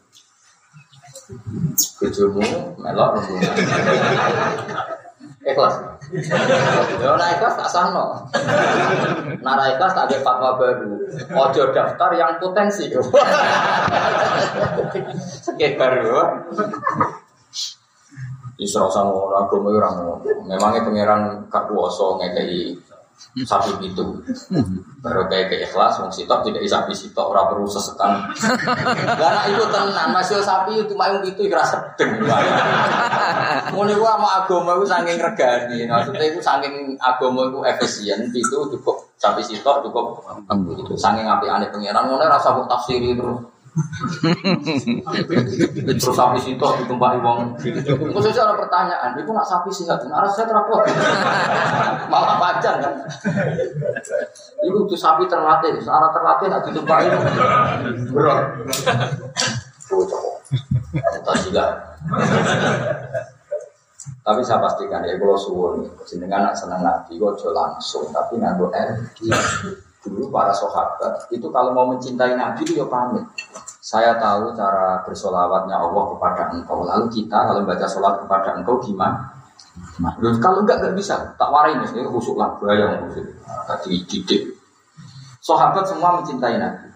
Bojomu melok rombongan. Ikhlas. Ya ora ikhlas tak sahno. Nara ikhlas tak ada fatwa baru. Ojo daftar yang potensi. Sekitar ya. Isra sama orang agama orang Memangnya pangeran gak kuasa ngekei sapi itu. Baru kayak ke ikhlas, wong sitok tidak sapi sitok ora perlu sesekan. Karena itu tenan, masih sapi itu mayung itu kira sedeng. Ngono iku sama agama iku saking regani. Maksudnya iku saking agama iku efisien itu cukup sapi sitok cukup itu saking apikane pangeran ngono rasa kok tafsiri terus. Terus sapi situ ditumpahi wong. Khususnya ada pertanyaan, itu nak sapi sih nggak arah saya terapot. Malah panjang kan. Itu tuh sapi terlatih, searah terlatih nak ditumpahi. Berat. Cocok. Entah juga. Tapi saya pastikan ya kalau suwun jenengan nak seneng nabi kok langsung tapi nganggo energi. Dulu para sahabat itu kalau mau mencintai nabi itu ya pamit. Saya tahu cara bersolawatnya Allah kepada engkau. Lalu kita kalau baca sholat kepada engkau gimana? Loh, kalau enggak enggak bisa, tak warai ini khusuk lah, bahaya khusuk. Tadi didik. Sahabat semua mencintai Nabi.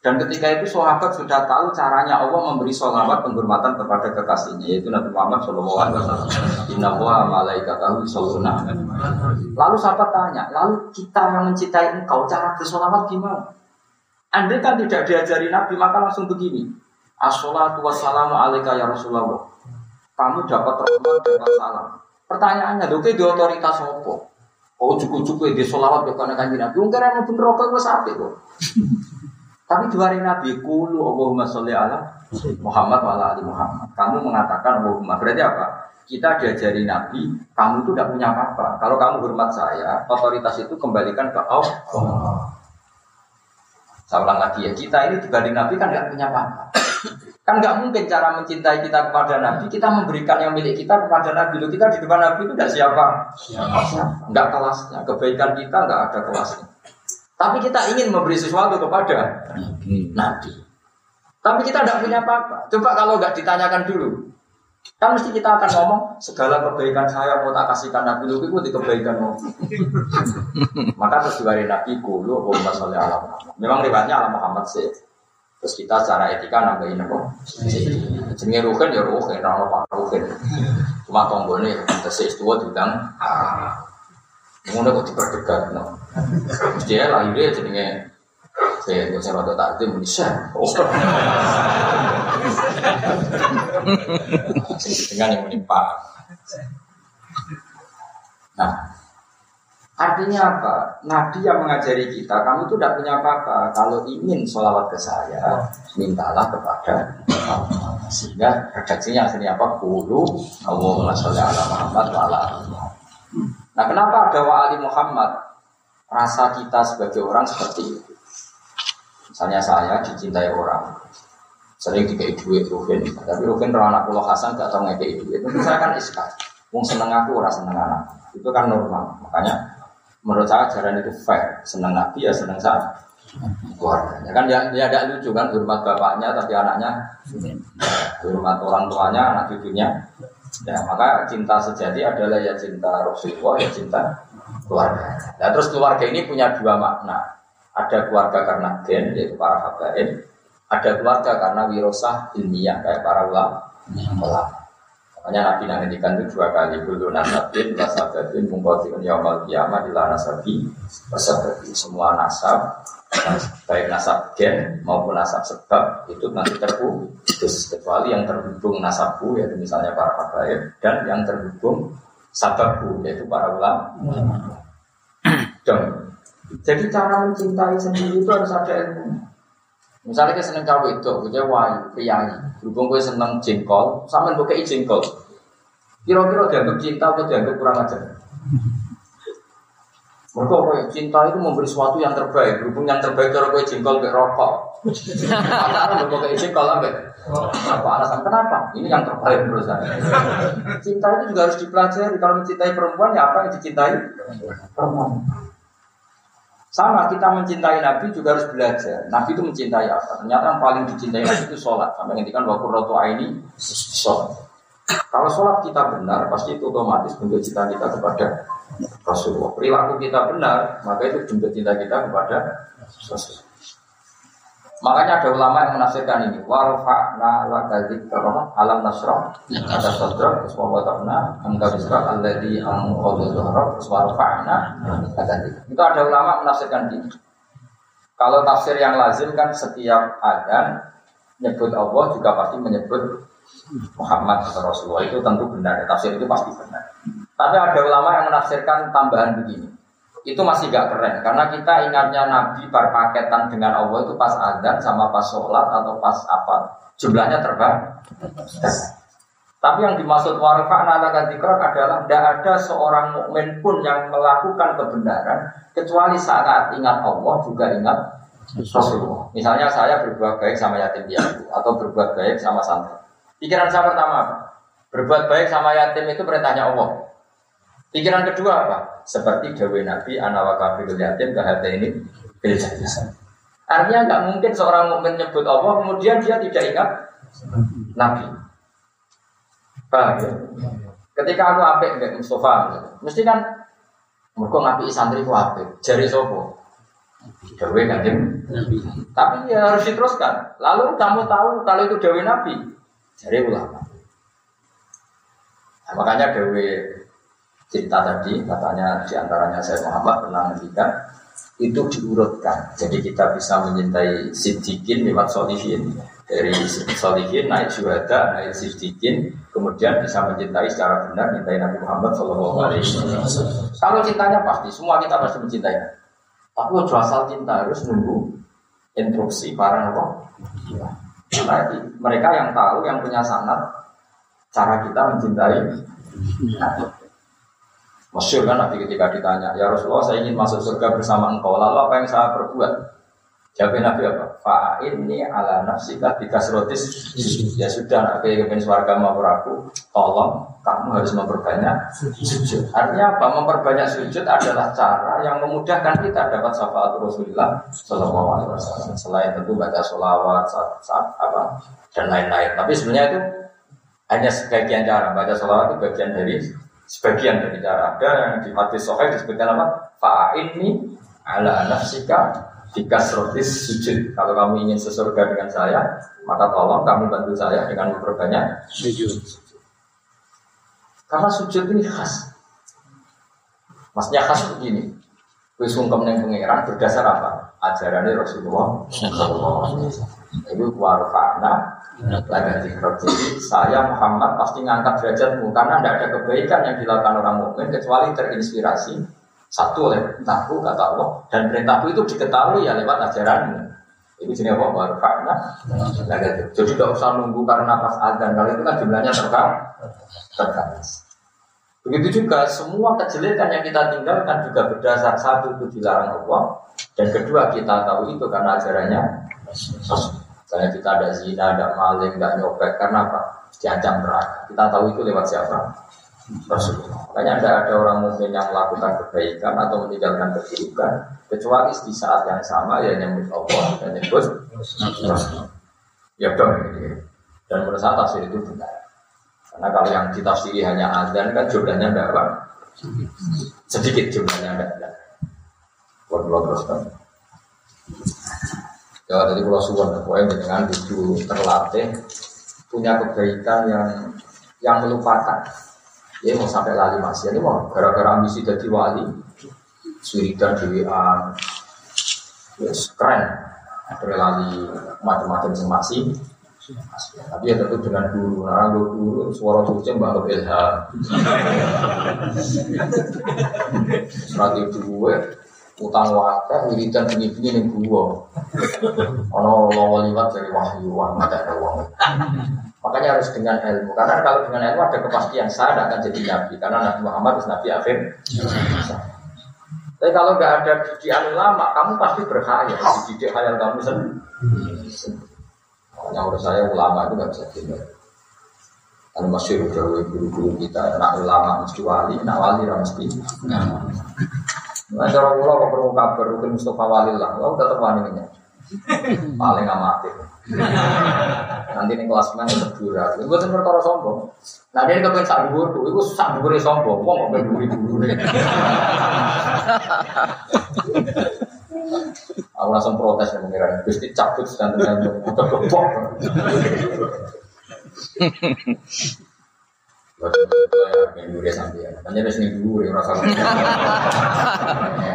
Dan ketika itu sahabat sudah tahu caranya Allah memberi sholawat penghormatan kepada kekasihnya yaitu Nabi Muhammad Shallallahu Alaihi Wasallam. Inna wa malaikatahu yusholluna. Lalu sahabat tanya, lalu kita yang mencintai engkau cara bersolawat gimana? Anda kan tidak diajari Nabi maka langsung begini. Assalatu wassalamu alaika ya Rasulullah. Kamu dapat rahmat dapat salam. Pertanyaannya, oke di otoritas apa? Oh cukup-cukup di solawat ke kana kanjeng Nabi. Kira mlebu neraka wis apik kok. Tapi dua hari Nabi kulu Allahumma sholli ala Muhammad wa ala ali Muhammad. Kamu mengatakan Allahumma berarti apa? Kita diajari Nabi, kamu itu tidak punya apa-apa. Kalau kamu hormat saya, otoritas itu kembalikan ke Allah. Saya ulang lagi ya, kita ini dibanding Nabi kan nggak punya apa-apa. Kan nggak mungkin cara mencintai kita kepada Nabi, kita memberikan yang milik kita kepada Nabi. Loh, kita di depan Nabi itu tidak siapa? Siapa? Nggak kelasnya. Kebaikan kita nggak ada kelasnya. Tapi kita ingin memberi sesuatu kepada Nabi. Tapi kita tidak punya apa-apa. Coba kalau nggak ditanyakan dulu. Kan mesti kita akan ngomong segala kebaikan saya mau tak kasihkan Nabi lu itu di kebaikan mau. Maka terus diwari Nabi kulu Allahumma sholli ala Muhammad. Memang riwayatnya ala Muhammad sih. Terus kita secara etika nambahin apa? Jenenge rugen ya ora apa rugen. Cuma tonggone tesih tua diundang ah. Ngono kok diperdegat no. Mesti ya lahirnya jenenge saya nggak saya rada takdim bisa. Oh. Dengan yang menimpa. Nah, artinya apa? Nabi yang mengajari kita, kamu itu tidak punya apa-apa. Kalau ingin sholawat ke saya, mintalah kepada Allah. Sehingga redaksinya akhirnya apa? Kulu Allahumma sholli ala Muhammad wa ala Muhammad. Nah, kenapa ada wa ali Muhammad? Rasa kita sebagai orang seperti itu. Misalnya saya dicintai orang, sering dikei duit Ruhin, tapi Ruhin kalau anak pulau Hasan gak tau ngekei duit, itu saya kan iskal. Wong seneng aku, ora seneng anak, itu kan normal. Makanya menurut saya ajaran itu fair, seneng nabi ya seneng saya keluarganya kan ya, ya ada lucu kan hormat bapaknya tapi anaknya hormat orang tuanya anak cucunya ya maka cinta sejati adalah ya cinta Rasulullah ya cinta keluarga. Nah terus keluarga ini punya dua makna. Ada keluarga karena gen yaitu para habaib. Ada keluarga karena wirosah ilmiah kayak para ulama. Makanya Nabi nantikan itu dua kali. Dulu nasabin nasabin mengkotiun yaumal kiamat di nasabi nasabin. Semua nasab baik nasab gen maupun nasab sebab itu nanti terputus kecuali yang terhubung nasabku yaitu misalnya para habaib dan yang terhubung sababku yaitu para ulama. Jadi cara mencintai sendiri itu harus ada ilmu. Misalnya kita seneng itu, gue wayu, priayi. Berhubung gue seneng jengkol, sama kei jengkol. Kira-kira dianggap cinta atau dianggap kurang ajar? Mereka kue cinta itu memberi sesuatu yang terbaik. Berhubung yang terbaik cara kue jengkol ke rokok. Karena mereka kue jengkol ambek. Apa alasan kenapa? Ini yang terbaik menurut saya. Cinta itu juga harus dipelajari. Kalau mencintai perempuan ya apa yang dicintai perempuan. Sama kita mencintai Nabi juga harus belajar. Nabi itu mencintai apa? Ternyata yang paling dicintai Nabi itu sholat. Sampai ngendikan waktu roto ini sholat. Kalau sholat kita benar, pasti itu otomatis bentuk cinta kita kepada Rasulullah. Perilaku kita benar, maka itu bentuk cinta kita kepada Rasulullah. Makanya ada ulama yang menafsirkan ini. Warfa'na laka dzikrah alam nasrah ada sadra terus wa angka bisra alladzi anqadha dhahra warfa'na Itu ada ulama menafsirkan ini. Kalau tafsir yang lazim kan setiap adan nyebut Allah juga pasti menyebut Muhammad atau Rasulullah itu tentu benar. Tafsir itu pasti benar. Tapi ada ulama yang menafsirkan tambahan begini. itu masih gak keren karena kita ingatnya Nabi berpaketan dengan Allah itu pas adzan sama pas sholat atau pas apa jumlahnya terbang. Tapi yang dimaksud warfa'na laka dzikrak adalah tidak ada seorang mukmin pun yang melakukan kebenaran kecuali saat ingat Allah juga ingat Rasulullah. Misalnya saya berbuat baik sama yatim piatu atau berbuat baik sama santri. Pikiran saya pertama apa? Berbuat baik sama yatim itu perintahnya Allah. Pikiran kedua apa? Seperti Dewi Nabi Anawa kafirul yatim kehati ini bil Artinya nggak mungkin seorang mukmin menyebut Allah kemudian dia tidak ingat Nabi. Paham ya? Ketika aku apik mbek Mustafa, mesti kan mereka ngapi santri ku apik. Jari sopo? Dewi kanjeng Tapi ya harus diteruskan. Lalu kamu tahu kalau itu Dewi Nabi. Jari ulama. Nah, makanya Dewi cinta tadi katanya di antaranya saya Muhammad pernah ngendikan itu diurutkan. Jadi kita bisa mencintai sidikin lewat solihin dari solihin naik syuhada naik sidikin kemudian bisa mencintai secara benar mencintai Nabi Muhammad Shallallahu Alaihi Wasallam. Kalau cintanya pasti semua kita pasti mencintai. Tapi asal cinta harus nunggu instruksi para apa? Karena mereka yang tahu yang punya sanat cara kita mencintai. Masyur kan Nabi ketika ditanya, ya Rasulullah saya ingin masuk surga bersama engkau, lalu apa yang saya perbuat? Jawab Nabi apa? Fa'in ini ala nafsika bikasrotis. Ya sudah, Nabi ingin suarga mau aku Tolong, kamu harus memperbanyak sujud. Artinya apa? Memperbanyak sujud adalah cara yang memudahkan kita dapat syafaat Rasulullah Sallallahu Alaihi Wasallam. Selain tentu baca sholawat, saat, saat, apa, dan lain-lain. Tapi sebenarnya itu hanya sebagian cara. Baca sholawat itu bagian dari sebagian dari cara. Ada yang di hadis sahih disebutkan apa? Fa'inni ala nafsika dikasrotis sujud. Kalau kamu ingin sesurga dengan saya, maka tolong kamu bantu saya dengan memperbanyak sujud. Karena sujud ini khas. Maksudnya khas begini. Wis sungkem ning pangeran berdasar apa? Ajarannya Rasulullah. Itu warfana saya Muhammad pasti ngangkat derajatmu karena tidak ada kebaikan yang dilakukan orang mukmin kecuali terinspirasi satu oleh perintahku kata Allah dan perintahku itu diketahui ya lewat ajaranmu. Itu jenis apa? Warfana lagi Jadi tidak usah nunggu karena pas adzan kalau itu kan jumlahnya terbatas. Begitu juga semua kejelekan yang kita tinggalkan juga berdasar satu itu dilarang Allah dan kedua kita tahu itu karena ajarannya Misalnya kita ada zina, ada maling, ada nyopet karena apa? Diancam neraka. Kita tahu itu lewat siapa? Rasulullah. Makanya ada ada orang mukmin yang melakukan kebaikan atau meninggalkan keburukan kecuali di saat yang sama ya nyebut Allah dan nyebut Ya dong. Dan menurut saya tafsir itu benar. Karena kalau yang ditafsiri hanya azan kan jumlahnya tidak apa? Sedikit jumlahnya tidak ada. Terus kan. Ya tadi kalau suwon, pokoknya dengan itu terlatih punya kebaikan yang yang melupakan. Ya mau sampai lali masih ini mau gara-gara ambisi jadi wali, suridan dewan, yes, keren. Ada lali macam-macam semasi, tapi ya tentu dengan guru, orang guru, suara suci mbak ilham. Strategi gue, utang wakil, wiridan bunyi-bunyi nih gua. Ono lawa liwat dari wahyu, wah mata ada. Makanya harus dengan ilmu, karena kalau dengan ilmu ada kepastian saya tidak akan jadi nabi, karena Nabi Muhammad itu nabi akhir. Tapi kalau nggak ada didikan ulama, kamu pasti berkhayal, dididik khayal kamu sendiri. Makanya menurut saya ulama itu nggak bisa tinggal. Kan masih jauh guru-guru kita, nak ulama mesti wali, nak wali mesti. Nah, cara kula kok perlu kabar rukun Mustafa Wali lah, kula tetap wani. Paling amatir. Nanti nih kelas mana berdura, itu bukan perkara sombong. Nah dia kepengen sak dhuwur tuh, itu sak dhuwur sombong, wong kok dhuwur dhuwur. Aku langsung protes yang mengira, Gusti cabut dan dengan udah gebok. Yang dulu sampai ya, hanya ada sini ya rasa.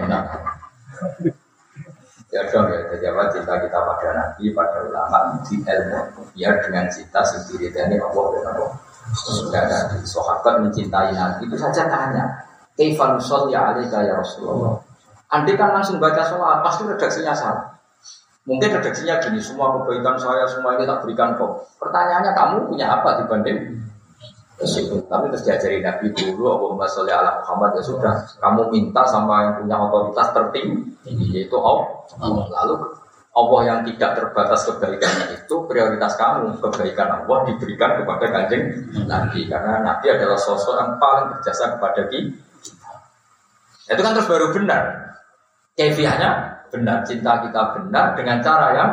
Enak. Ya dong ya, jadi apa cinta kita pada nabi, pada ulama, di ilmu, biar dengan cinta sendiri dan ini Allah dan Allah. Sudah ada sahabat mencintai nabi itu saja tanya, Kaifa ya alika ya Rasulullah? Andai kan langsung baca sholat, pasti redaksinya salah. Mungkin redaksinya gini, semua kebaikan saya, semua ini tak berikan kok. Pertanyaannya kamu punya apa dibanding itu? Tapi terus diajari Nabi dulu, Allahumma sholli ala Muhammad ya sudah. Kamu minta sama yang punya otoritas tertinggi, yaitu Allah. Lalu Allah yang tidak terbatas kebaikannya itu prioritas kamu. Kebaikan Allah diberikan kepada kanjeng Nabi. Karena Nabi adalah sosok yang paling berjasa kepada kita. Itu kan terus baru benar. Kefiahnya benar, cinta kita benar dengan cara yang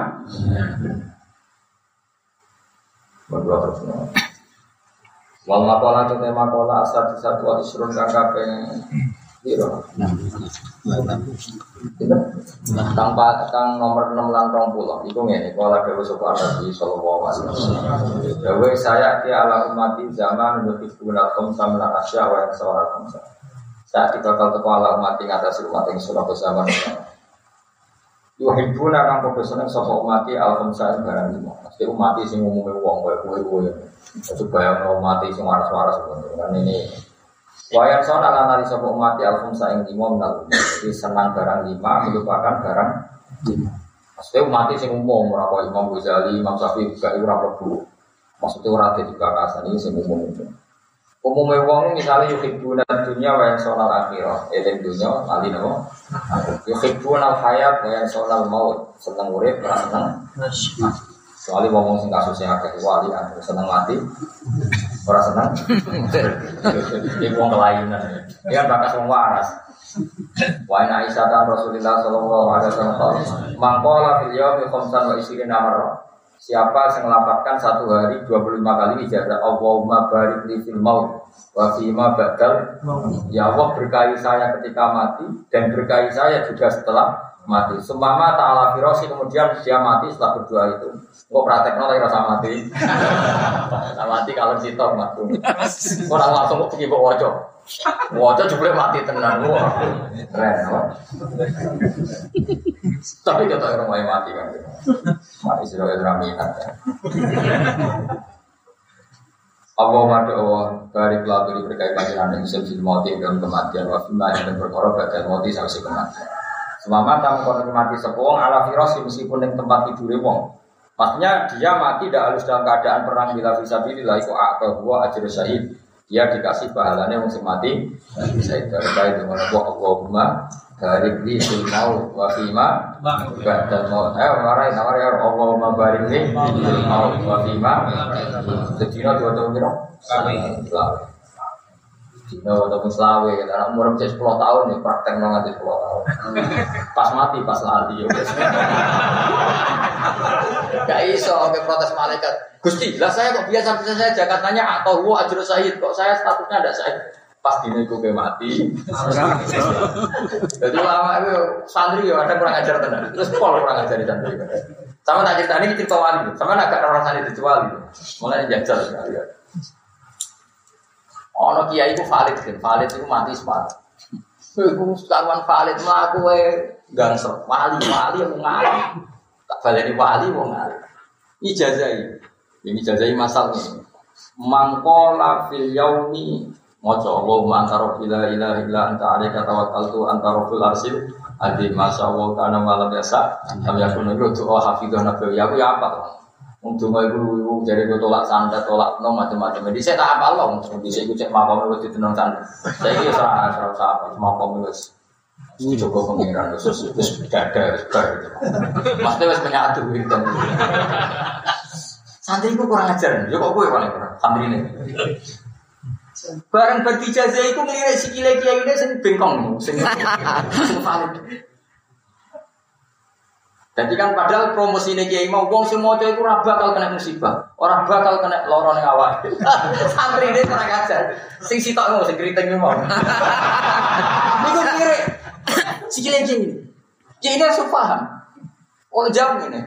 berdua terus. Wal makola tu tema kola asal satu wal isrun kakak peng Biro. Kang kang nomor enam lan rong pulau. Iku ngene. Kala dewa sopo Nabi Sallallahu Alaihi saya ti ala umati zaman asya wa ala umati umat surah zaman. Sapa umati barang lima. Umati sing. Itu bayang umati sing waras-waras kan ini. Wayang sona lan nari sapa umati al-khamsa ing lima minal Jadi senang barang lima melupakan barang lima. Maksudnya umati sing umum kaya Imam Ghazali, Imam Syafi'i juga ora perlu. Maksudnya ora dadi bakasan ini sing umum itu. Umumnya wong misalnya yuhibbuna dunia wa yang sonal akhirah dunia, lali nama Yuhibbuna hayat wa yang sonal maut Seneng ora seneng Soalnya wong sing kasusnya akeh wali aku seneng mati. Ora seneng. Ini wong kelainan. Dia bakas wong waras. Wa inna Aisyah ta Rasulullah sallallahu alaihi wasallam mangkola fil yaumi khamsan wa isrina marrah Siapa yang melapatkan satu hari 25 kali ijazah Allahumma barik li fil maut wa fima badal. Ya Allah berkahi saya ketika mati dan berkahi saya juga setelah mati. Semama ta'ala firosi kemudian dia mati setelah berdoa itu. Kok praktek nolai rasa mati? Rasa mati kalau sitok mati. Orang langsung kok pergi bawa wajah. Wajah juga mati tenang. Wah, keren. Tapi kita orang mau mati kan. Mati sudah ada minat. Allah madu Allah dari pelatu berkait panjenengan yang sel mati dalam kematian wa fima dan berkorok badan mati sampai kematian. Semama tamu kono mati sepuluh ala firosi meskipun yang tempat tidur wong. Maksudnya dia mati tidak harus dalam keadaan perang bila bisa bila itu akal gua ajar syahid. Dia dikasih pahalanya yang mati bisa itu baik dengan Allahumma barik li fil maut wa fima ba'dal maut. Ayo marai nawar ya Allahumma barik li fil maut wa fima. Sedina dua tahun kira. Dina atau selawe, karena umur cek 10 tahun ya praktek nggak 10 tahun. Pas mati, pas lali ya. Gak iso ke protes malaikat. Gusti, lah saya kok biasa biasa saya Jakartanya atau gua ajur Said kok saya statusnya ada Said pas dini gue mati. Jadi lama itu santri ya ada kurang ajar tenar. Terus pol kurang ajar di santri. Sama tak cerita ini cerita wali. Sama agak orang santri itu wali. Mulai jajal sekali ya. Ono kiai itu valid kan, valid itu mati sepat. Iku sekarang valid mah aku gangster wali wali yang ngalim. Tak valid wali mau ngalim. Ijazah ini ijazah masalahnya. Mangkola fil yaumi Moco Allahumma anta rabbi la ilaha illa anta alaika tawakkaltu anta rabbul arsil adi masya Allah karena malam biasa kami yakun itu doa hafidhah nabi ya aku ya apa untuk mau ibu jadi gue tolak santet tolak no macam-macam. Jadi saya tak apa loh di saya gue cek makom itu tenang santet. Saya ini serah serah apa makom itu ini coba pengiran. Terus terus dada terus bar pasti harus menyatu gitu. Santri itu kurang ajar. Ya kok gue paling kurang? Santri ini. Barang jazah itu ngelirik si kiai kiai ini sing bengkong, sing valid. Jadi kan padahal promosi ini kiai mau wong semua itu ora bakal kena musibah, orang bakal kena lorong yang awal. Santri ini kurang ajar, sing sitok mau sing keriting mau. Iku kiri si kiai ini, kiai ini harus paham. Oh jam ini,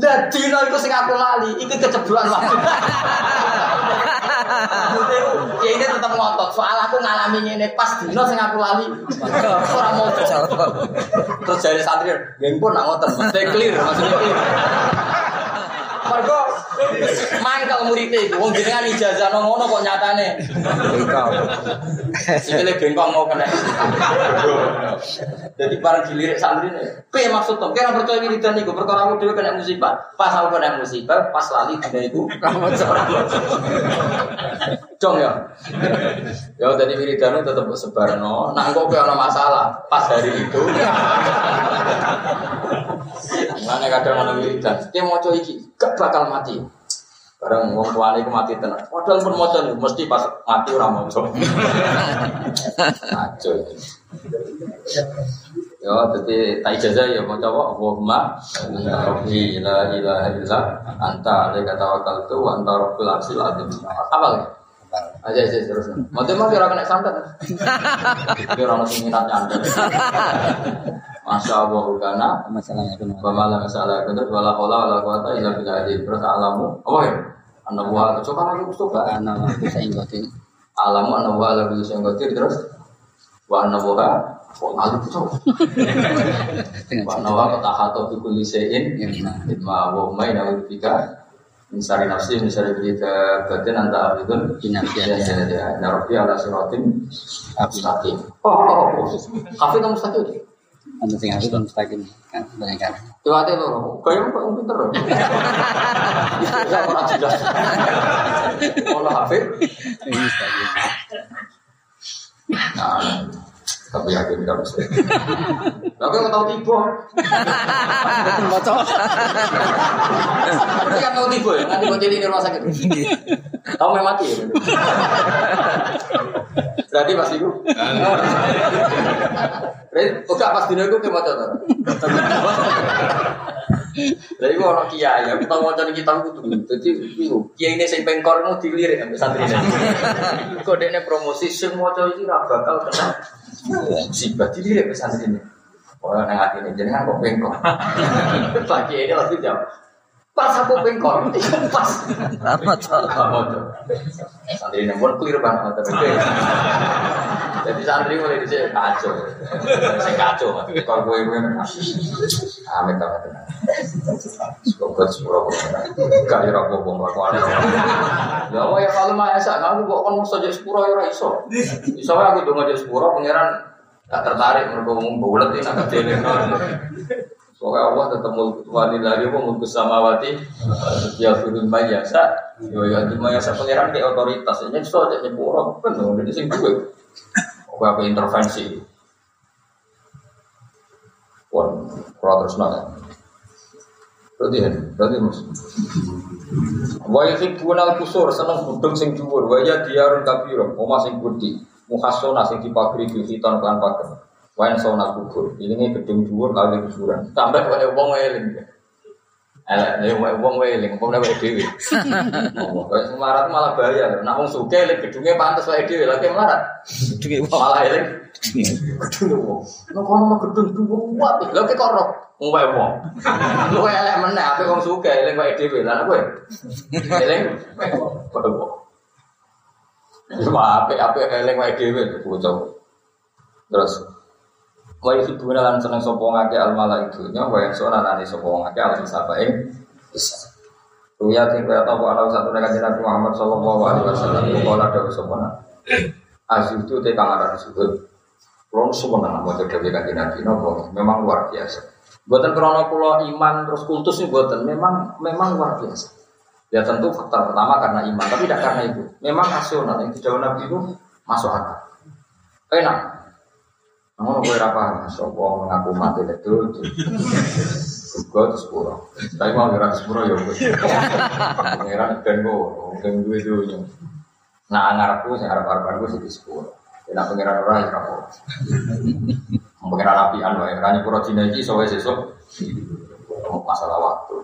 lah dino itu sing aku lali, iki kecebloan waktu. ya ini tetap ngotot. Soal aku ngalami ini pas dino sing aku lali. Ora mau Terus jadi santri, geng pun nak ngotot. Mesti clear, maksudnya clear. Mergo Mangkel muridnya itu, wong jenengan ijazah nang ngono kok nyatane. Sikile bengkong mau kena. Jadi para dilirik santri ini, piye maksud tuh? Kira percaya wiridan iku perkara aku dhewe kena musibah. Pas aku kena musibah, pas lali dina iku Dong ya. Ya jadi wiridan tetep sebarno. Nah kok kowe ana masalah pas hari itu. Mana kadang ana wiridan, dia mau iki gak bakal mati. Barang wong tuane iku mati tenan. Padahal pun maca mesti pas mati ora maca. Ajo. Ya, jadi tak ijazah ya mau coba Allahumma Rabbi la ilaha illa anta alaika tawakkaltu wa anta rabbul arsyil azim. Apa lagi? Aja aja terus. Mau mah kira kena santet. Kira ono sing minat nyantet. Masya Allah kana Masalahnya itu. Pemala masalah itu wala haula wala quwata illa billah. Terus alamu. Oh ya. Anda buat coba lagi. Anak aku saya ingetin. Alamu anda buat lagi bisa terus. Wa anda buat Kok ngalir itu? Wa anda buat tahato bi kulli syai'in. Ma wa mai na bika. Misari nafsi, misari kita batin anta abidun. Kinafiyah. Ya ya ya. Narofi ala Aku mustaqim. Oh, oh, oh. Kafe kamu mustaqim. anda sing aku kan mustaqim kan banyak kan. Coba hati lo, kayak kok orang pinter. Ya orang jelas. Kalau hafid, mustaqim. nah, tapi yakin tidak bisa. Tapi aku tahu tiba. Bocor. Berarti kan tahu tiba ya, nanti kau jadi di rumah sakit. Tahu memang mati ya. Berarti pas itu. Berarti bukan pas dino kayak macam apa? Jadi gua orang kiai ya, kita mau cari kita itu Jadi itu kiai ini sing pengkor mau dilirik sampai santri ini. Kok dia promosi semua cowok itu gak bakal kena musibah dilirik sampai santri ini. Orang yang hati ini jadi kok pengkor. Pak kiai ini langsung jawab. Pas aku pengkor, pas. Apa tuh? Santri ini pun clear banget tapi Jadi santri mulai di sini kacau, saya kacau, kalau gue gue amit amit. Semoga sepuro gak ya aku bong lakukan. Ya Allah ya kalau mah esak kamu kok kan mesti jadi sepuro ya ora iso. Iso aku donga jadi sepuro pangeran gak tertarik mergo ngomong bulet ini agak dene. Soalnya Allah tetap mulku wali lari apa mulku samawati ya firun mayasa yo ya di mayasa pangeran kayak otoritas ini so aja nyepuro kan jadi sing gue Oke apa intervensi. Wah, kurang terus nanya. Berarti ya, berarti mas. Wa yuhibbun al-kusur seneng budung sing dhuwur. Wa ya diarun kabira omah sing gede muhasona sing dipagri bil hitan kan pager. Wayan sona kubur. Ini gedung dhuwur lalu kuburan. Tambah kaya wong eling elek nek wong wong eling wong nek dhewe. Oh kaya sing melarat malah bahaya wong sugih eling gedunge pantes wae dhewe lha melarat. Malah eling gedung wong. Nek kono mah gedung wae lha kok roh wong wae wong. Lu elek meneh ape wong sugih eling wae dhewe. Lha kowe? Eling padha wong. Cuma ape ape eling wae bocah. Terus wa yuhibbuna lan seneng sapa ngake al malaikatunya wa yansuna lan sapa ngake al sabae bisa. Ruya ting kaya tahu ana satu nek kanjeng Nabi Muhammad sallallahu alaihi wasallam kala dawuh sapa na. Asyudu te kang aran sujud. Kulo sebenarnya mau jadi kanjeng Nabi nopo memang luar biasa. Buatan krono iman terus kultus ini buatan memang memang luar biasa. Ya tentu faktor pertama karena iman, tapi tidak karena itu. Memang rasional yang dijauh Nabi itu masuk akal. Enak. Namun gue apa? Sopo mengaku mati itu. Terus pura. Tapi mau ngira sepuro ya. Pengiran dan gue, dan gue itu. Nah ngarepku, gue sih di sepuro. Enak pengiran orang ya apa? Pengiran apian, wae. Rani pura Cina ini soalnya sesuk. Masalah waktu.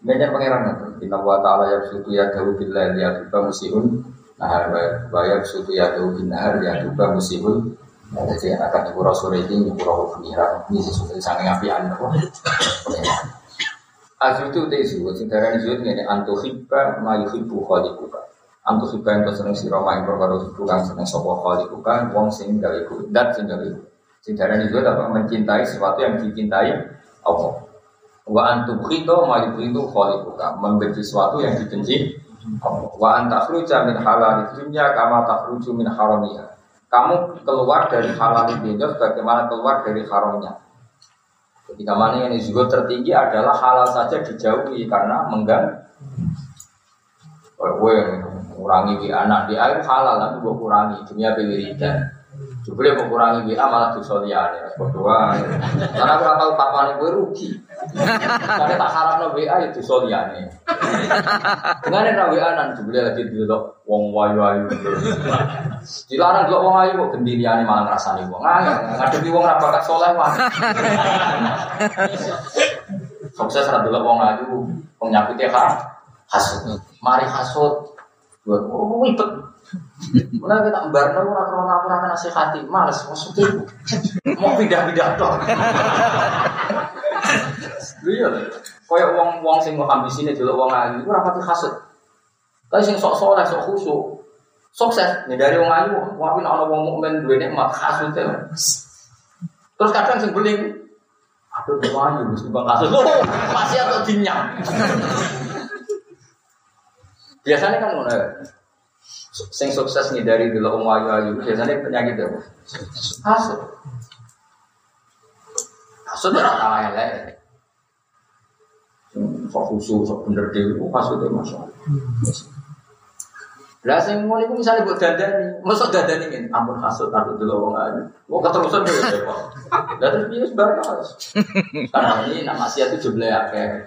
Banyak pangeran itu. Inna wa ta'ala ya sutu ya dawu billah ya tuba musihun nahar wa ya sutu ya dawu bin nahar ya tuba musihun. Nah, jadi akan ibu rasul ini ibu rasul pengiran ini sesuatu sangat api anda kok. Azu itu teh sih, sing darah itu ini antuhibba ma yuhibbu khaliquka. Antuhibba yang keseneng si Roma yang berbaru bukan seneng sopo khaliquka, wong sing gawe dat sing gawe. Sing darah itu apa mencintai sesuatu yang dicintai Allah. Wa antum khito ma itu khaliquka. Membenci sesuatu yang dibenci Allah. Wa anta khruja min halal dunya kama takhruju min haramiha. Kamu keluar dari halal dunia bagaimana keluar dari haramnya. Ketika mana yang juga tertinggi adalah halal saja dijauhi karena mengganggu. Gue kurangi di anak di air halal tapi gue kurangi dunia pilih Jubli mau kurangi WA malah dosa liyane. Berdua. Karena aku tahu kapan gue rugi. Karena tak harap no WA itu dosa liyane. Dengan yang WA nan jubli lagi dulu wong wayu wayu. Dilarang dulu wong ayu kok liyane malah ngrasani wong. Ngadepi wong ra bakat saleh wae. Sukses ra dulu wong ayu penyakitnya kan hasud. Mari hasud. Oh, ribet. Mulai kita embarno ora aku ora nasihati, males maksudnya. Mau pindah-pindah tok. Iya, koyo wong-wong sing mau ambisine delok ayu iku ora pati hasud. Tapi sing sok soleh, sok khusyuk, sukses nih dari wong ayu, wong api ana wong mukmin duwe nikmat hasud Terus kadang sing beling, aduh wong ayu wis bang kasut. Masih atau dinyang. Biasanya kan ngono sing sukses nih dari dulu om ayu ayu biasanya penyakit apa? Hasut. Hasut ora kalah elek. Sok khusus, sok bener dewi, hasut itu masalah. Lah sing ngono iku misale mbok dandani, mosok dandani ngene, ampun hasud aku dulu wong ayu. Wong keterusan yo repot. Lah terus piye sebarang harus. Karena ini nak maksiat itu jumlah akeh.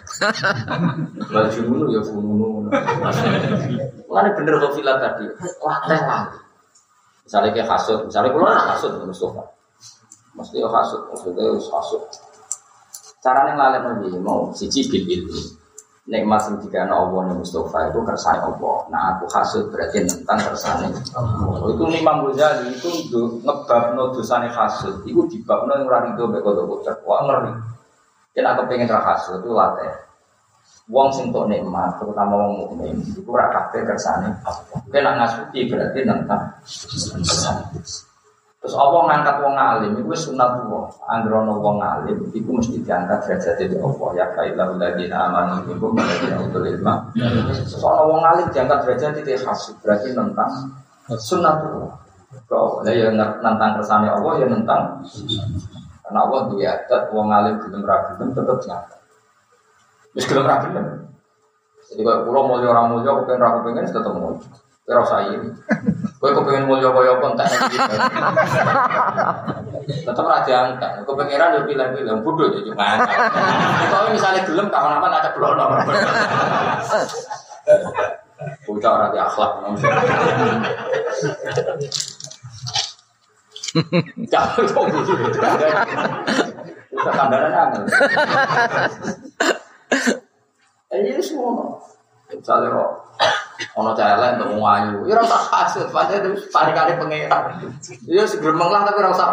Baju ngono ya ngono. Mulane bener kok filat tadi. Wah, teh lah. Misalnya kayak hasud, misalnya kalau hasud Mustafa. Mesti ya hasud, maksudnya hasud. Caranya ngalamin mau siji bil ilmu nikmat sing dikana Allah ning Mustafa itu kersane Allah. Nah aku hasud berarti tentang kersane Allah. Itu Imam Ghazali itu ngebabno dosane hasud. Iku dibabno yang ora rido mek kodok Wah ngeri. Yen aku pengen ra hasud itu latih. Wong sing tok nikmat, terutama wong mukmin, itu ora kabeh kersane Allah. Kena ngasuti berarti tentang Terus Allah ngangkat wong alim itu sunat Allah. Androno wong alim itu mesti diangkat derajat itu Allah. Ya kailah ladina amanu minkum waladina utul ilma. Soal wong alim diangkat derajat itu khas berarti tentang sunat Allah. Kau ya tentang kersane Allah ya tentang karena Allah diadat wong alim belum ragu tetap diangkat. Wis belum ragu Jadi kalau pulau mulia orang mulia, aku pengen ragu pengen tetap mulia. Kira usah ini. Kowe kepengen mulya kaya apa entek Tetep ra diangkat. Kepengeran yo pilih-pilih bodoh yo cuma. Kalau misalnya gelem kapan-kapan ada blono. Bocah ora di akhlak. Jangan kok. Kita kandaran angel. Eh, ini semua. Misalnya kok ono celek untuk wong ayu. Ya ora usah hasud, pancen terus kali pengeran. Ya segremeng lah tapi ora usah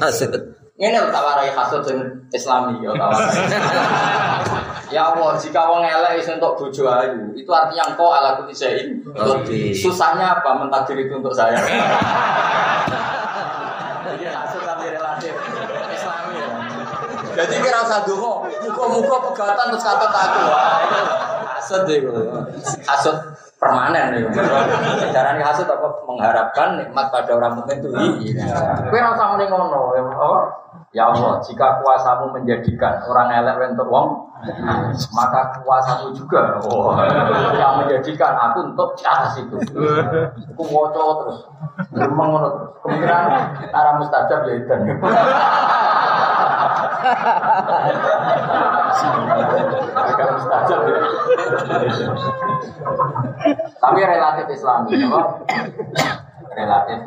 hasud. Ngene lho tak warai hasud sing Islami ya tak Ya Allah, jika wong elek iso untuk bojo ayu, itu artinya engkau ala kulli syai'in. Susahnya apa mentakdir itu untuk saya? Jadi hasud tapi relatif Islami ya. Jadi kira usah dongo, muka-muka pegatan terus kata aku. Hasud deh, hasud permanen nih. Cara nih hasud apa mengharapkan nikmat pada orang mukmin itu iya. Kue rasa ngene ngono ya Allah. Ya Allah, jika kuasamu menjadikan orang elek untuk wong, maka kuasamu juga oh, yang menjadikan aku untuk atas itu. Aku ngoco terus, ngono terus. Kemungkinan arah mustajab ya itu. Ya. Tapi relatif Islami, relatif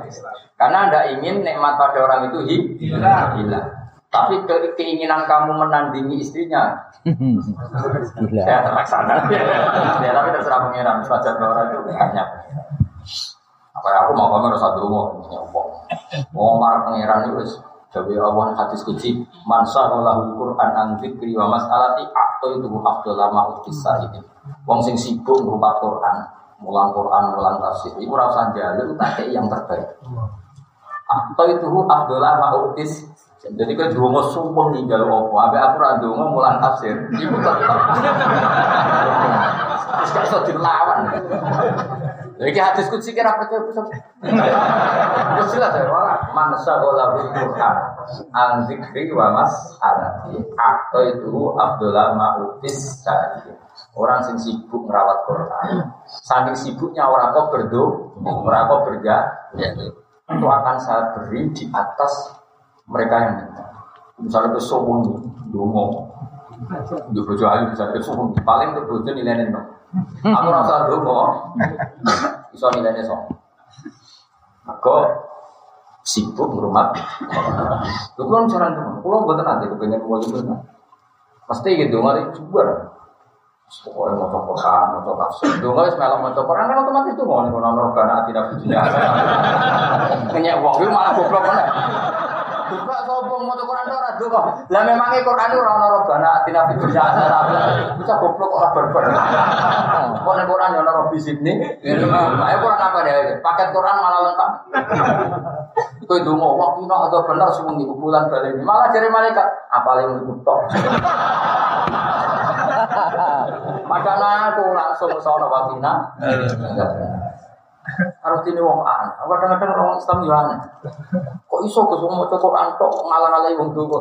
Karena anda ingin nikmat pada orang itu hilang. hilang. Tapi ke keinginan kamu menandingi istrinya, ya terlaksana. ya, tapi terserah pengiran, saja orang itu banyak. Apa ya, aku mau kamu harus satu umur, ini Mau marah pengiran itu Jawi awan hadis kunci mansa lahu Quran an dzikri wa mas'alati atau itu afdal lama utisa ini. Wong sing sibuk berupa Quran, mulang Quran, mulang tafsir, itu rasa jalur tak yang terbaik. Atau itu afdal lama utis Jadi kan mau sumpah ninggal opo, abe aku randu mulan tafsir, ibu tetap. Terus gak iso dilawan. Jadi hadis kutsi kira percaya pusat. Terus jelas ya, wala man sagola bil Quran an zikri wa mas alati. Atau itu Abdullah Ma'utis Sari. Orang sing sibuk merawat Quran, saking sibuknya orang kok berdo, orang kok berja, itu akan saya beri di atas mereka yang minta. Misalnya ke sombong, dungo, di bojo ayu misalnya ke sombong, paling ke bojo nilainya. Aku rasa dungo, bisa nilainya so. Aku sibuk ngurmat. Lu kan jalan dungo, pulau betul nanti kepengen mau itu Pasti gitu, itu juga. Pokoknya mau coba Quran, mau coba tafsir. Dulu nggak semelok mau coba kan otomatis mau nih kalau nongkrong karena tidak punya. Kenyek wong malah goblok mana? Buka sombong mau coba Quran orang dulu kok. Lah memangnya Quran itu orang nongkrong karena tidak punya. Bisa goblok orang berber. Kok nih Quran nongkrong bisik nih? Ayo Quran apa deh? Paket Quran malah lengkap. Itu mau waktu itu atau benar semua di bulan balik ini. Malah jadi malaikat apalagi mau tok. Padahal aku langsung sono wakina. Harus ini wong an. Kadang-kadang orang Islam aneh. Kok iso ke semua maca Quran tok ngalah-ngalahi wong tuwa.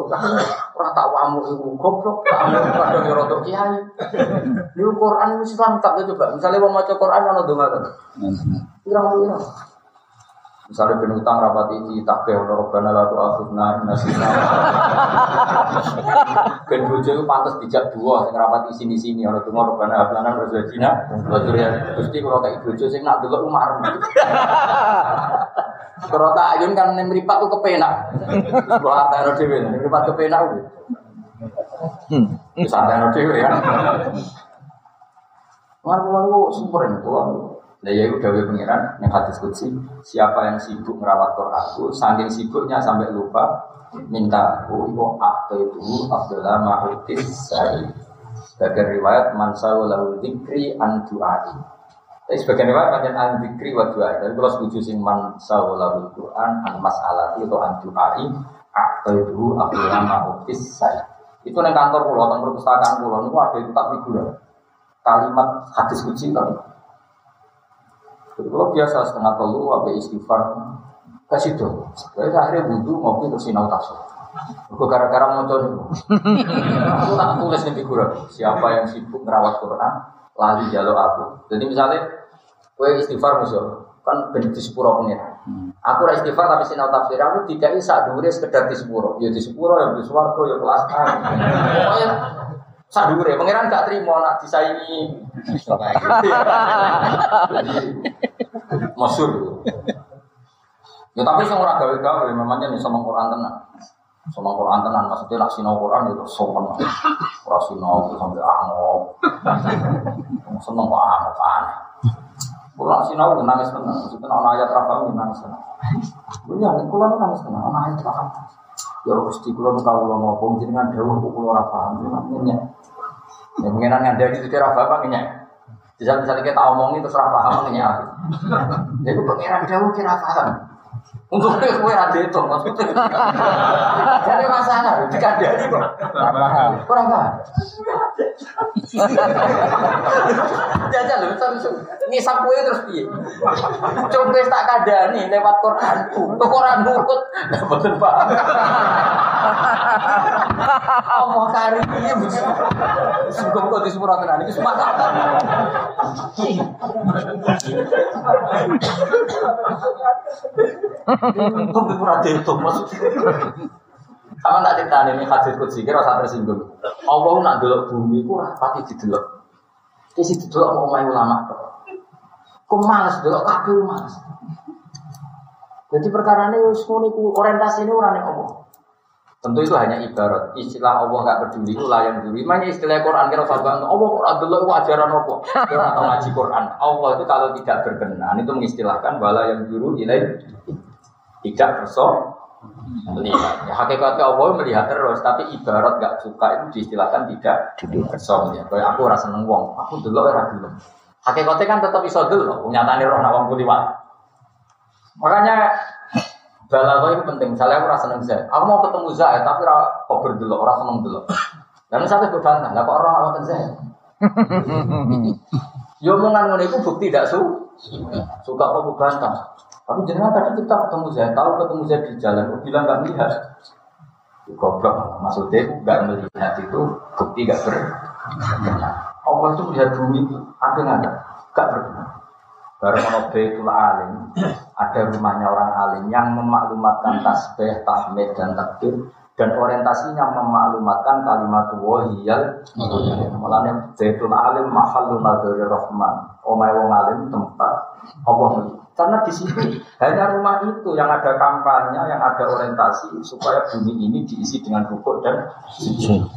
Ora tak wamu iku goblok. Kadang yo rodok kiai. Di Quran Islam tak coba. Misalnya wong maca Quran ana donga kan. Pirang-pirang. Misalnya ben utang rapat iki takbih ora robbana la tu'akhidna nasina. Ben bojo iku pantes dijak dua sing rapat sini-sini ora donga robbana hablana rezekina wa dzurriyyah. Gusti kula kaya bojo sing nak delok umar. Kalau tak ayun kan ning mripat ku kepenak. Kula artane dhewe ning mripat kepenak kuwi. Hmm. Santai dhewe ya. Lalu-lalu sumber itu Nah ya udah pengiran yang hadis kutsi siapa yang sibuk merawat Quranku saking sibuknya sampai lupa minta aku itu akte itu Abdullah Mahutis Sari sebagai riwayat mansau lahu dikri tapi sebagian riwayat macam an dikri wa du'ai. Tapi kalau setuju sing mansau lahu Quran an mas'alati itu an du'ai akte itu Abdullah Mahutis Sari itu yang kantor pulau, tentang perpustakaan pulau itu ada itu tak figuran kalimat hadis kutsi kalau kalau biasa setengah telu, apa istighfar, kasih tuh. Jadi akhirnya butuh ngopi terus sinau tafsir. Gue gara-gara coba Aku tak tulis nih figuran. Siapa yang sibuk merawat Quran, lali jalur aku. Jadi misalnya, gue istighfar musuh, kan ben di sepuro pengiran. Aku ra istighfar tapi sinau tafsir aku tidak bisa dure sekedar di sepuro. Ya di sepuro ya di swarga ya kelas A. Pokoknya sak dure pangeran gak terima nak disaingi. Masyur. Ya tapi sing ora gawe-gawe memangnya nih sama Quran tenan. Sama Quran tenan maksudnya nak sinau Quran itu sopan. Ora sinau sampai angop. Seneng kok angop aneh. Pulang sinau nangis tenan, maksudnya ana ayat rafa nangis tenan. Ya, kula nangis tenan, ana ayat rafa. Ya Gusti kula nu kawula napa jenengan dawuh kula ora paham. Ya, ya pengenan ngandani itu ora paham ngenyek. Bisa misalnya kita omongin terus rafa paham ini aku. Jadi pengiran jauh kira paham. Untuk itu kue rada itu maksudnya. Jadi masalah, dikandani kok. Kurang paham. Jajal loh, terus ngisap kue terus piye? Coba tak kadani lewat Quran. Ke Quran nurut, betul paham. Allah karim ini Sungguh kok di sepura tenan ini semua Untung di pura itu maksudnya. Sama tak cerita ini hadis kutsi kira usah tersinggung. Allah nak delok bumi ku rapati didelok. Ki sing didelok mau main ulama tok. Ku males delok kabeh males. Jadi perkara ini ngono iku orientasi ini ora ning Allah. Tentu itu hanya ibarat. Istilah Allah gak peduli itu layang dulu. Makanya istilah Quran kira usah bang. Allah Quran dulu itu ajaran apa? Kira atau ngaji Quran. Allah itu kalau tidak berkenan itu mengistilahkan bala yang dulu nilai tidak perso melihat. Ya, hakikatnya Allah melihat terus, tapi ibarat gak suka itu diistilahkan tidak perso ya. Kayak aku rasa seneng wong, aku dulu ora dulu. Hakikatnya kan tetap iso dulu. Nyatane roh nawang kuliwat. Makanya Balago itu penting. Misalnya aku rasa seneng Zaid. Aku mau ketemu Zaid tapi ora kober dulu, ora seneng dulu. Dan satu berbantah, lah kok orang awak Zaid? Yo omongan ngono itu bukti tidak su suka apa bantah. Tapi jenengan tadi kita ketemu Zaid, tahu ketemu Zaid di jalan, aku bilang nggak melihat. Goblok, maksudnya nggak melihat itu bukti nggak ber. Allah itu melihat bumi itu ada nggak ada? Nggak berkenan. Baru mau Baitul Alim, ada rumahnya orang alim yang memaklumatkan tasbih, tahmid dan takbir dan orientasinya memaklumatkan kalimat wahiyal Mulanya Baitul Alim mahallu nadhari rahman. Omai wong alim tempat Allah melihat. Karena di situ hanya rumah itu yang ada kampanye, yang ada orientasi supaya bumi ini diisi dengan rukuk dan sujud.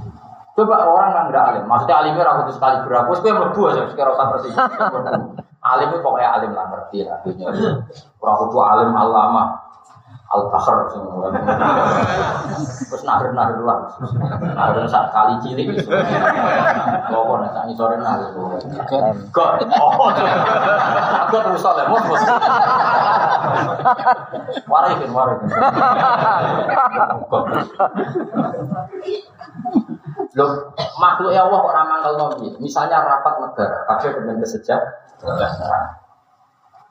Coba orang yang nggak alim, maksudnya alimnya ragu sekali berapa, gue melebu aja sekarang rasa bersih. Alim itu pokoknya alim lah ngerti lah dunia. Kudu alim alama, al bahar semua. Terus nahir nahir lah, nahir saat kali cilik. Lopo nih saat sore nahir. God, oh, God rusak lah, mus mus. Warikin warikin. Loh, makhluk ya Allah kok ramah kalau Misalnya rapat negara, ada dengan kesejahteraan.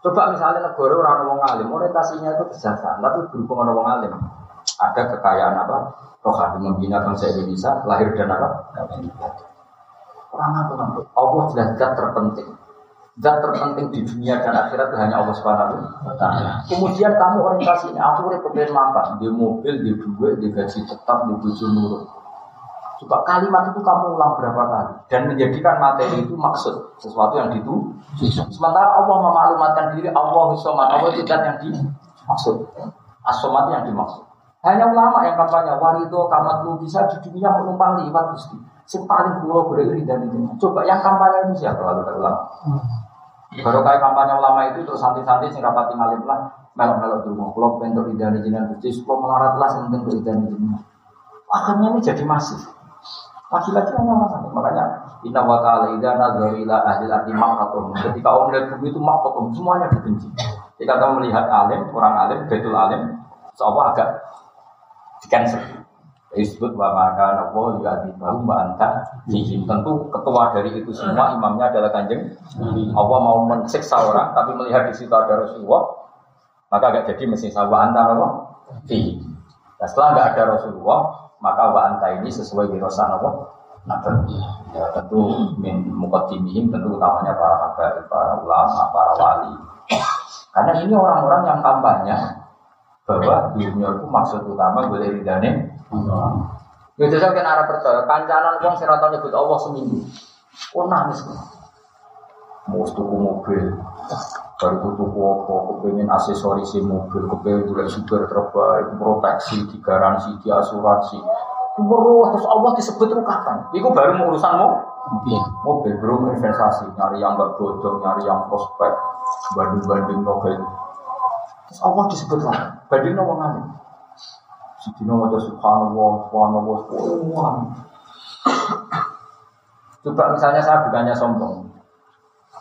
Coba misalnya negara orang wong alim, orientasinya itu kesejahteraan, tapi berhubung orang wong alim. Ada kekayaan apa? Rohani membina bangsa Indonesia, lahir dan apa? Orang apa Allah jelas zat terpenting. Zat terpenting di dunia dan akhirat itu hanya Allah taala. Kemudian kamu orientasinya aku udah pengen makan, di mobil, di duit, di gaji tetap, di bojo nurut. Coba kalimat itu kamu ulang berapa kali dan menjadikan materi itu maksud sesuatu yang ditu. Sementara Allah memaklumatkan diri Allah somat Allah itu zat yang dimaksud. Asomat yang dimaksud. Hanya ulama yang kampanye warido kamat lu bisa di dunia menumpang liwat gusti. Yang paling pulau berdiri dari ini. Coba yang kampanye itu siapa lalu ulama? Baru kayak kampanye ulama itu terus santai-santai sing rapati ngalim lah melok-melok dulu. Kalau bentuk idani jinan gusti, kalau melarat lah sementing idani jinan. Akhirnya ini jadi masif. Laki-laki hanya masalah. Makanya Inna wa ta'ala idha nadhari ila ahli makatum. Ketika orang melihat bumi itu makatum, semuanya dibenci. Ketika kamu melihat alim, orang alim, betul alim, seolah agak di cancel. Disebut wa maka nabi ya bahu mbak anta Jihim Tentu ketua dari itu semua imamnya adalah kanjeng Allah mau mensiksa orang tapi melihat di situ ada Rasulullah maka agak jadi mesti sawa anta apa? Nah setelah nggak ada Rasulullah maka wa anta ini sesuai wirosan apa? Nabi. Ya tentu min mukaddimihim tentu utamanya para habaib, para ulama, para wali. Karena ini orang-orang yang kampanye bahwa dunia itu maksud utama boleh ridane Ya jajal kena arah percaya, kancanan sing rata nyebut Allah seminggu. Oh nangis. Mau tuku mobil, baru tuku apa, kepengen aksesoris mobil, kepengen juga super terbaik, proteksi, digaransi, diasuransi. Terus terus Allah disebut itu kapan? Itu baru mau urusan mau mobil, mobil belum investasi, nyari yang gak bodoh, nyari yang prospek, banding-banding mobil. Terus Allah disebut kapan? Banding ngomong alim. Sidina wajah subhanallah, subhanallah, subhanallah. Coba misalnya saya bukannya sombong.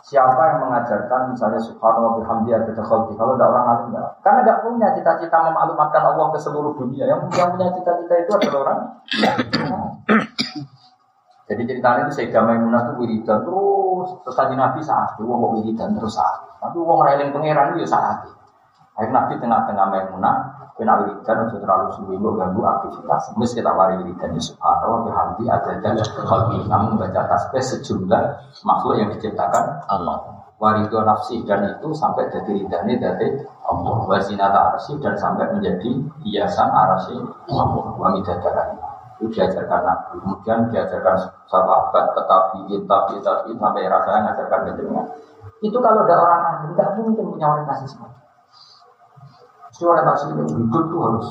Siapa yang mengajarkan misalnya subhanallah bihamdi ada kalau tidak orang alim enggak? Karena enggak punya cita-cita memaklumatkan Allah ke seluruh dunia. Yang, punya cita-cita itu adalah orang. Jadi ceritanya itu Sayyidah Maimunah itu wiridan terus terus tadi Nabi saat itu wong wiridan terus saat. Tapi wong railing pangeran itu ya saat. Akhirnya Nabi tengah-tengah Maimunah kena wiridan untuk terlalu suwi ganggu aktivitas. Mis kita wari wiridan ya subhanallah bihamdi ada dan khalqi kamu baca tasbih sejumlah makhluk yang diciptakan Allah. Warido nafsi dan itu sampai jadi ridhani dari Allah. Wazinata arsi dan sampai menjadi hiasan arsi Allah. Wangi dadaran itu diajarkan Nabi. Kemudian diajarkan sahabat, tetapi, tapi, tapi sampai rasanya ngajarkan kejenengan. Itu kalau ada orang ahli, tidak mungkin punya orientasi seperti Jadi orientasi ini hidup itu harus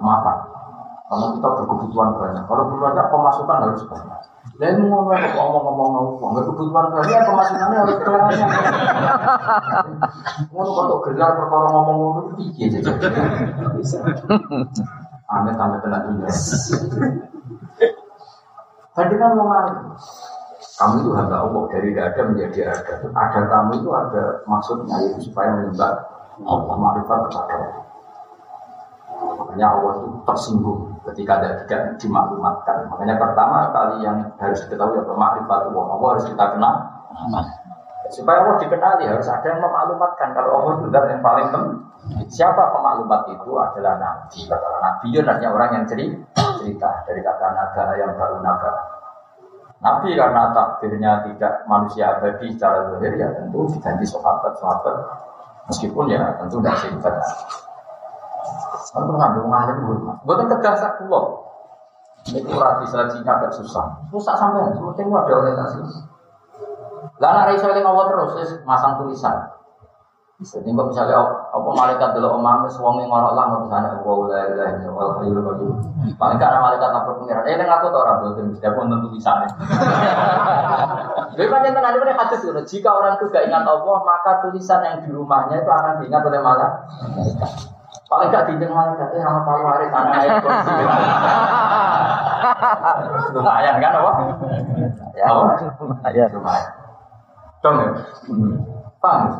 makan. Karena kita berkebutuhan banyak. Kalau banyak pemasukan harus banyak. Dan mau ngomong-ngomong ngomong, nggak kebutuhan banyak pemasukannya harus banyak. Mau kalau gelar perkara ngomong-ngomong itu tinggi aja. Amit amit kena dunia. Bandingkan wong lain. Kamu itu hamba Allah dari tidak ada menjadi ada. Ada kamu itu ada maksudnya itu supaya menyembah Allah makrifat kepada. Akhirnya Allah itu tersinggung ketika ada tidak dimaklumatkan. Makanya pertama kali yang harus diketahui apa makrifat Allah. Allah harus kita kenal. Supaya Allah dikenali harus ada yang memaklumatkan kalau Allah itu yang paling penting. Siapa pemaklumat itu adalah nabi. Kata nabi itu artinya orang yang cerita, cerita dari kata naga yang baru naga. Nabi karena takdirnya tidak manusia abadi secara zahir ya tentu diganti sahabat-sahabat meskipun ya tentu tidak singkat. Tentu ngandung ngalim hormat. Bukan kedasak pulau. Ini kurang bisa agak susah. Susah sampai penting ada orientasi. Lah nek iso eling Allah terus masang tulisan. Jadi kok misalnya apa malaikat dulu omah wis wong ning ora lah urusan Allah la ilaha illallah hayyul qayyum. Paling karena malaikat lapor pengiran. Eh ning aku to ora boten mesti pun tentu tulisannya. Jadi panjang tengah ini hadis itu. Jika orang itu gak ingat Allah, maka tulisan yang di rumahnya itu akan diingat oleh malaikat. Paling gak diingat malaikat, eh orang palu waris anak ayat kursi. Lumayan kan? Ya, apa? Ya. Lumayan. Dong ya? Paham?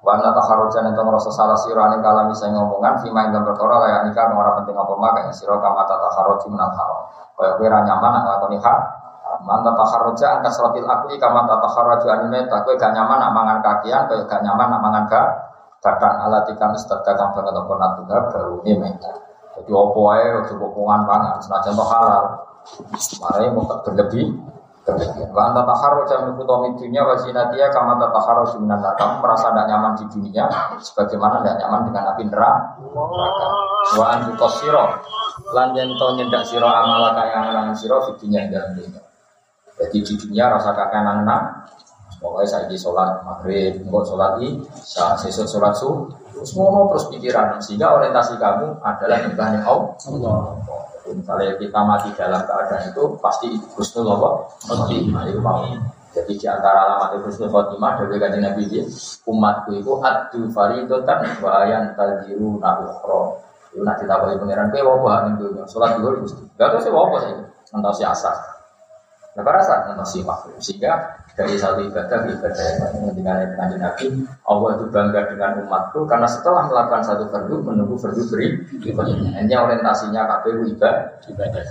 Wa anna itu ngerasa salah siro ane kalami saya ngomongan Fima yang berkora nikah Ngora penting apa maka yang siro kama takharuji menang haram Kaya kira nyaman nak lakoni hak Manta takharuja angka suratil akli Kama takharuju anime Kue gak nyaman nak mangan kakian Kaya gak nyaman nak mangan gak Kadang alatikam istadakam banget apa natuga Baru ini Jadi opo ae Ojo pokongan pangan Senajan halal. Marai mau berlebih. Wa anta taharruja min khutami dunya wa zinatiha kama taharruju minan nar. Kamu merasa tidak nyaman di dunia sebagaimana tidak nyaman dengan api neraka. Wa antu qasira lan yen to nyendak sira amalaka yang nang sira di dunia dalam dunia. Jadi di dunia rasa kakenan nang Pokoknya saya di sholat maghrib, enggak sholat isya, sesuk sholat subuh, terus ngono terus pikiran sehingga orientasi kamu adalah nyembahnya Allah. Misalnya kita mati dalam keadaan itu pasti husnul apa? Khotimah itu mau. Jadi di antara alamat husnul khotimah dari kajian Nabi dia, umatku itu adu faridotan bayan tajiru nabukhro. Itu nanti tak boleh pangeran kue wabah nih dunia. Sholat dulu gusti. Gak tahu sih wabah sih. Entah si asar. Nah, rasa entah si makhluk. Sehingga dari satu ibadah ke ibadah yang lain dengan kanji Nabi Allah itu bangga dengan umatku karena setelah melakukan satu fardu menunggu fardu beri hanya orientasinya KPU ibadah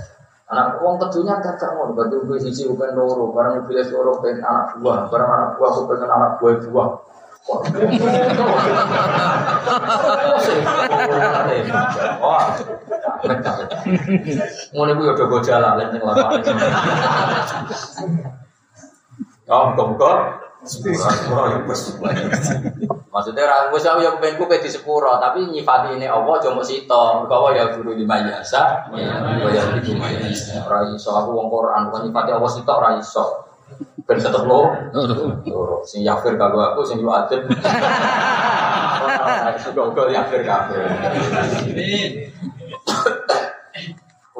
anak uang tentunya gak mau berarti gue sisi bukan loro barang pilih loro pengen anak buah barang anak buah aku pengen anak buah buah Wah, Mulai gue udah gue jalan, lain yang lapangan. Oh, muka-muka sepuro yang Maksudnya orang wis aku yang pengen kupe di sepuro, tapi nyifati ini Allah cuma sito. Allah ya guru lima jasa, ya ya di lima jasa. Ora iso aku wong Quran, bukan nyifati Allah sito ora iso. Ben tetep lo. Loro. Sing yafir kanggo aku sing adem. Semoga yafir kabeh.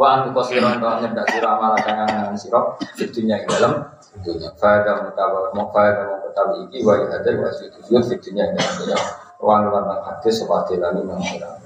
Wa antu kosiran kau nyedak sirah malah kangen sirah Fitunya yang dalam Fitunya Fada mutawa Mufada mutawa iki Wa ihadar wa sujud Fitunya yang dalam Ruang luar hadis Seperti lalu Mengira